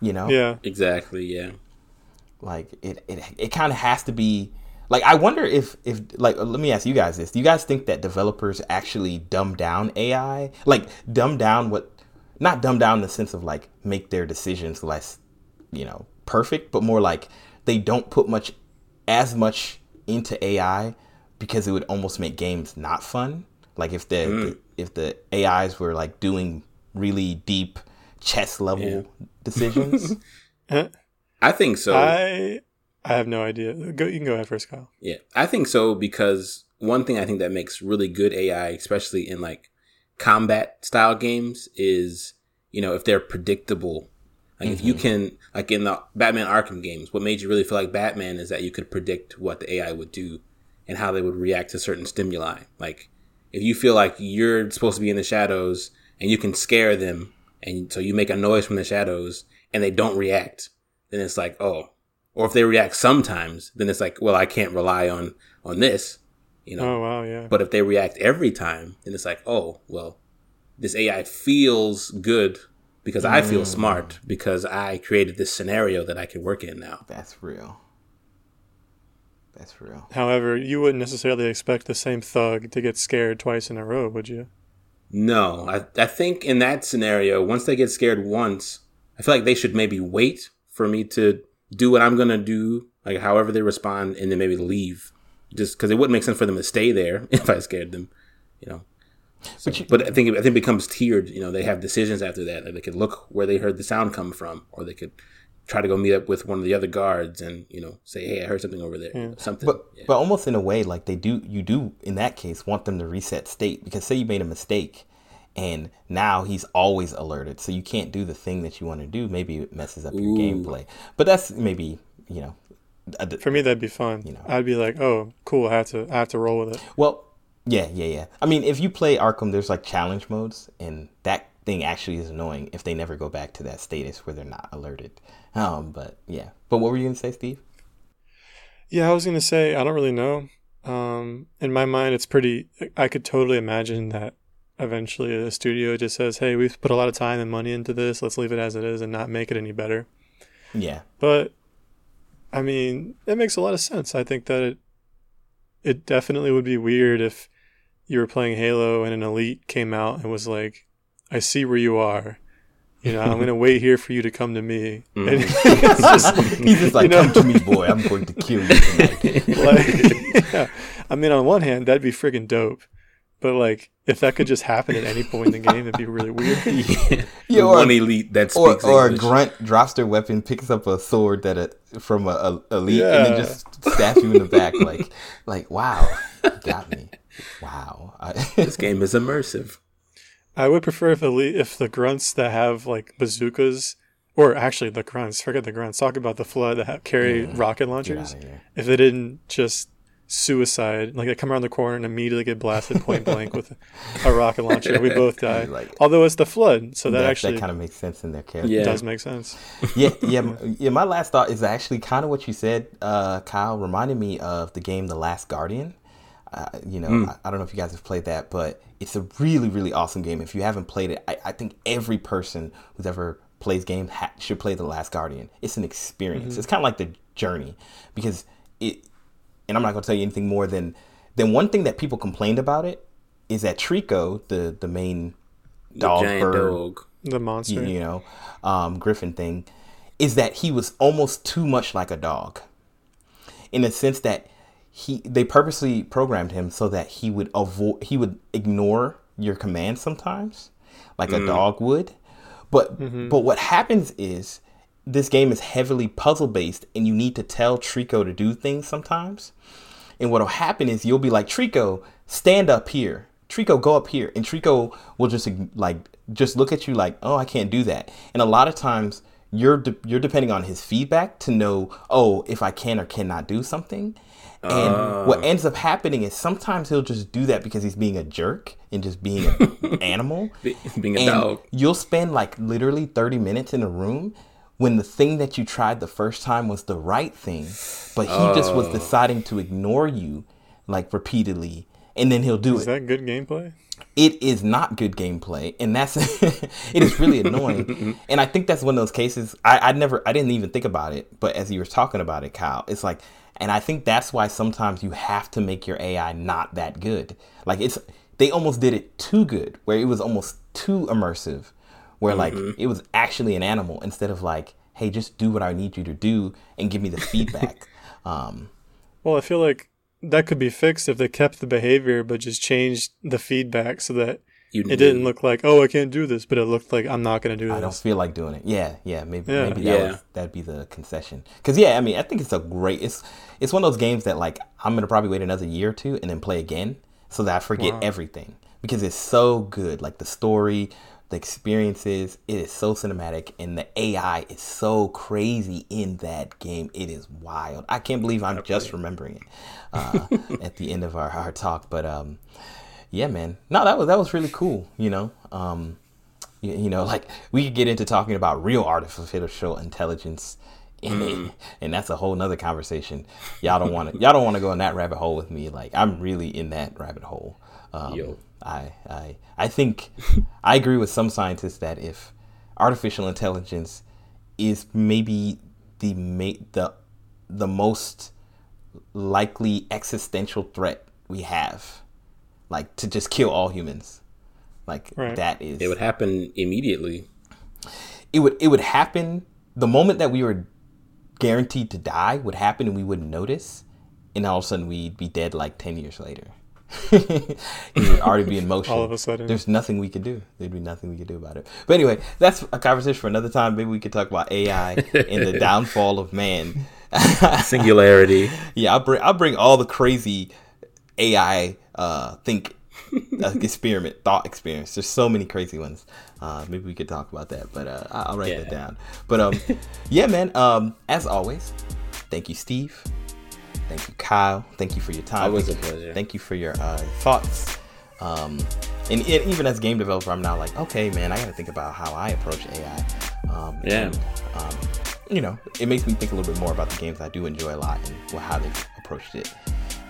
you know yeah. Exactly. Yeah. like it it, it kind of has to be like i wonder if if like uh, let me ask you guys this. Do you guys think that developers actually dumb down ai like dumb down what not dumb down in the sense of like make their decisions less you know perfect but more like they don't put much as much into ai because it would almost make games not fun? Like if the, the if the ais were like doing really deep chess level decisions? I think so. I I have no idea. Go. You can go ahead first, Kyle. Yeah, I think so because one thing I think that makes really good AI, especially in like combat style games, is you know if they're predictable. Like if you mm-hmm. can, like in the Batman Arkham games, what made you really feel like Batman is that you could predict what the AI would do and how they would react to certain stimuli. Like if you feel like you're supposed to be in the shadows and you can scare them, and so you make a noise from the shadows and they don't react, then it's like oh, or if they react sometimes, then it's like, well, I can't rely on on this, you know. Oh wow, yeah. But if they react every time, then it's like, oh, well, this AI feels good because I feel mm. smart because I created this scenario that I can work in now. That's real. That's real. However, you wouldn't necessarily expect the same thug to get scared twice in a row, would you? No, I, I think in that scenario, once they get scared once, I feel like they should maybe wait for me to do what I'm going to do, like however they respond, and then maybe leave. Just because it wouldn't make sense for them to stay there if I scared them, you know. So, But you- but I think it, I think it becomes tiered. You know, they have decisions after that. Like they could look where they heard the sound come from, or they could try to go meet up with one of the other guards and you know say, "Hey, I heard something over there." know, something. But Yeah. but almost in a way, like they do, you do in that case want them to reset state because say you made a mistake, and now he's always alerted, so you can't do the thing that you want to do. Maybe it messes up your gameplay. But that's maybe you know, a d- For me, that'd be fun. You know. I'd be like, oh, cool. I have to, I have to roll with it. well, yeah, yeah, yeah. I mean, if you play Arkham, there's like challenge modes, and that thing actually is annoying if they never go back to that status where they're not alerted. Um, but yeah. But what were you gonna say, Steve? Yeah, I was gonna say I don't really know. Um, in my mind, it's pretty. I could totally imagine that eventually a studio just says, "Hey, we've put a lot of time and money into this. Let's leave it as it is and not make it any better." Yeah, But I mean, it makes a lot of sense. I think that it it definitely would be weird if you were playing Halo and an elite came out and was like, "I see where you are." You know, I'm gonna wait here for you to come to me. Mm. And it's just, he's just like, you know- come to me, boy. I'm going to kill you like, yeah. I mean, on one hand, that'd be freaking dope. But like, if that could just happen at any point in the game, it'd be really weird. yeah, Yeah, The or- one elite that or speaks or a English. grunt drops their weapon, picks up a sword that a, from a, a elite, and then just stabs you in the back. Like, like wow, got me. Wow. This game is immersive. I would prefer if elite, if the grunts that have like bazookas, or actually the grunts, forget the grunts. Talk about the flood that have, carry rocket launchers. out of here. If they didn't just suicide, like they come around the corner and immediately get blasted point blank with a rocket launcher, we both die. Like- Although it's the flood, so that, that, actually that kind of makes sense in their character. Yeah. It does make sense. yeah, yeah, yeah. My last thought is actually kind of what you said, uh, Kyle. Reminded me of the game The Last Guardian. Uh, you know, I, I don't know if you guys have played that, but it's a really, really awesome game. If you haven't played it, I, I think every person who's ever plays games ha- should play The Last Guardian. It's an experience. It's kind of like the journey because it. And I'm not going to tell you anything more than than one thing that people complained about it is that Trico, the the main dog Giant bird, dog. The monster. you, you know, um, Griffin thing, is that he was almost too much like a dog, in the sense that he they purposely programmed him so that he would avoid he would ignore your commands sometimes, like a dog would. But but what happens is this game is heavily puzzle based, and you need to tell Trico to do things sometimes. And what'll happen is you'll be like, Trico, stand up here. Trico, go up here. And Trico will just like just look at you like, oh, I can't do that. And a lot of times you're de- you're depending on his feedback to know, oh, if I can or cannot do something. And what ah. ends up happening is sometimes he'll just do that because he's being a jerk and just being an animal. Being a And dog. you'll spend like literally 30 minutes in a room when the thing that you tried the first time was the right thing, but he just Oh. was deciding to ignore you like repeatedly. And then he'll do Is it. that good gameplay? It is not good gameplay, and that's it is really annoying. and I think that's one of those cases. I, I never, I didn't even think about it, but as you were talking about it, Kyle, it's like, and I think that's why sometimes you have to make your AI not that good. Like it's, they almost did it too good, where it was almost too immersive, where like it was actually an animal instead of like, hey, just do what I need you to do and give me the feedback. um, Well, I feel like that could be fixed if they kept the behavior but just changed the feedback so that You it didn't look like, oh, I can't do this, but it looked like I'm not going to do I don't feel like doing it. Yeah, yeah, maybe Yeah. maybe that Yeah. would that'd be the concession. Cause yeah, I mean, I think it's a great. It's it's one of those games that like I'm gonna probably wait another year or two and then play again so that I forget Wow. everything because it's so good. Like the story, the experiences, it is so cinematic, and the AI is so crazy in that game. It is wild. I can't believe I'm just remembering it uh, at the end of our, our talk, but um, yeah, man. No, that was that was really cool. You know, um, you, you know, like we could get into talking about real artificial intelligence, and, and that's a whole nother conversation. Y'all don't want to y'all don't want to go in that rabbit hole with me. Like I'm really in that rabbit hole. Um, Yo. I I I think I agree with some scientists that if artificial intelligence is maybe the ma- the the most likely existential threat we have, like to just kill all humans, like Right. that is It would happen immediately. it would it would happen the moment that we were guaranteed to die would happen and we wouldn't notice and all of a sudden we'd be dead like 10 years later we would already be in motion. All of a sudden. there's nothing we could do. There'd be nothing we could do about it. But anyway that's a conversation for another time. Maybe we could talk about ai and the downfall of man. Singularity. yeah i'll bring i'll bring all the crazy ai uh think uh, experiment thought experience. There's so many crazy ones. Uh maybe we could talk about that but uh i'll write that down. But um yeah man um as always thank you steve thank you kyle thank you for your time Always a Thank you- pleasure. thank you for your uh thoughts um and it, even as game developer i'm now like okay man i gotta think about how i approach ai um Yeah. and, um you know it makes me think a little bit more about the games i do enjoy a lot and well, how they've approached it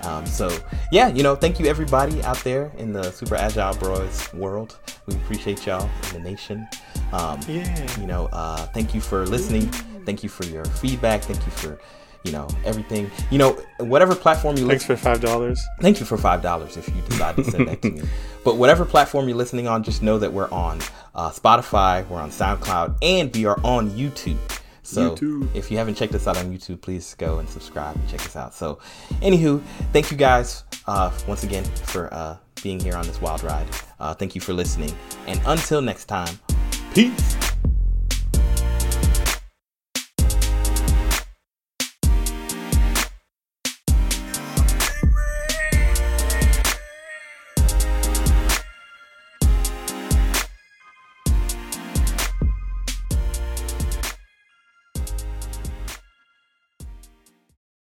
um, so yeah, you know, thank you everybody out there in the Super Agile Bros world. We appreciate y'all in the nation. Um, Yeah. You know, uh, thank you for listening. Thank you for your feedback. Thank you for, you know, everything. You know, whatever platform you Thanks listen. for five dollars. Thank you for five dollars if you decide to send that to me. But whatever platform you're listening on, just know that we're on uh, Spotify, we're on SoundCloud, and we are on YouTube. So YouTube. if you haven't checked us out on YouTube, please go and subscribe and check us out. So, anywho, thank you guys uh, once again for uh, being here on this wild ride. Uh, thank you for listening, and until next time, peace.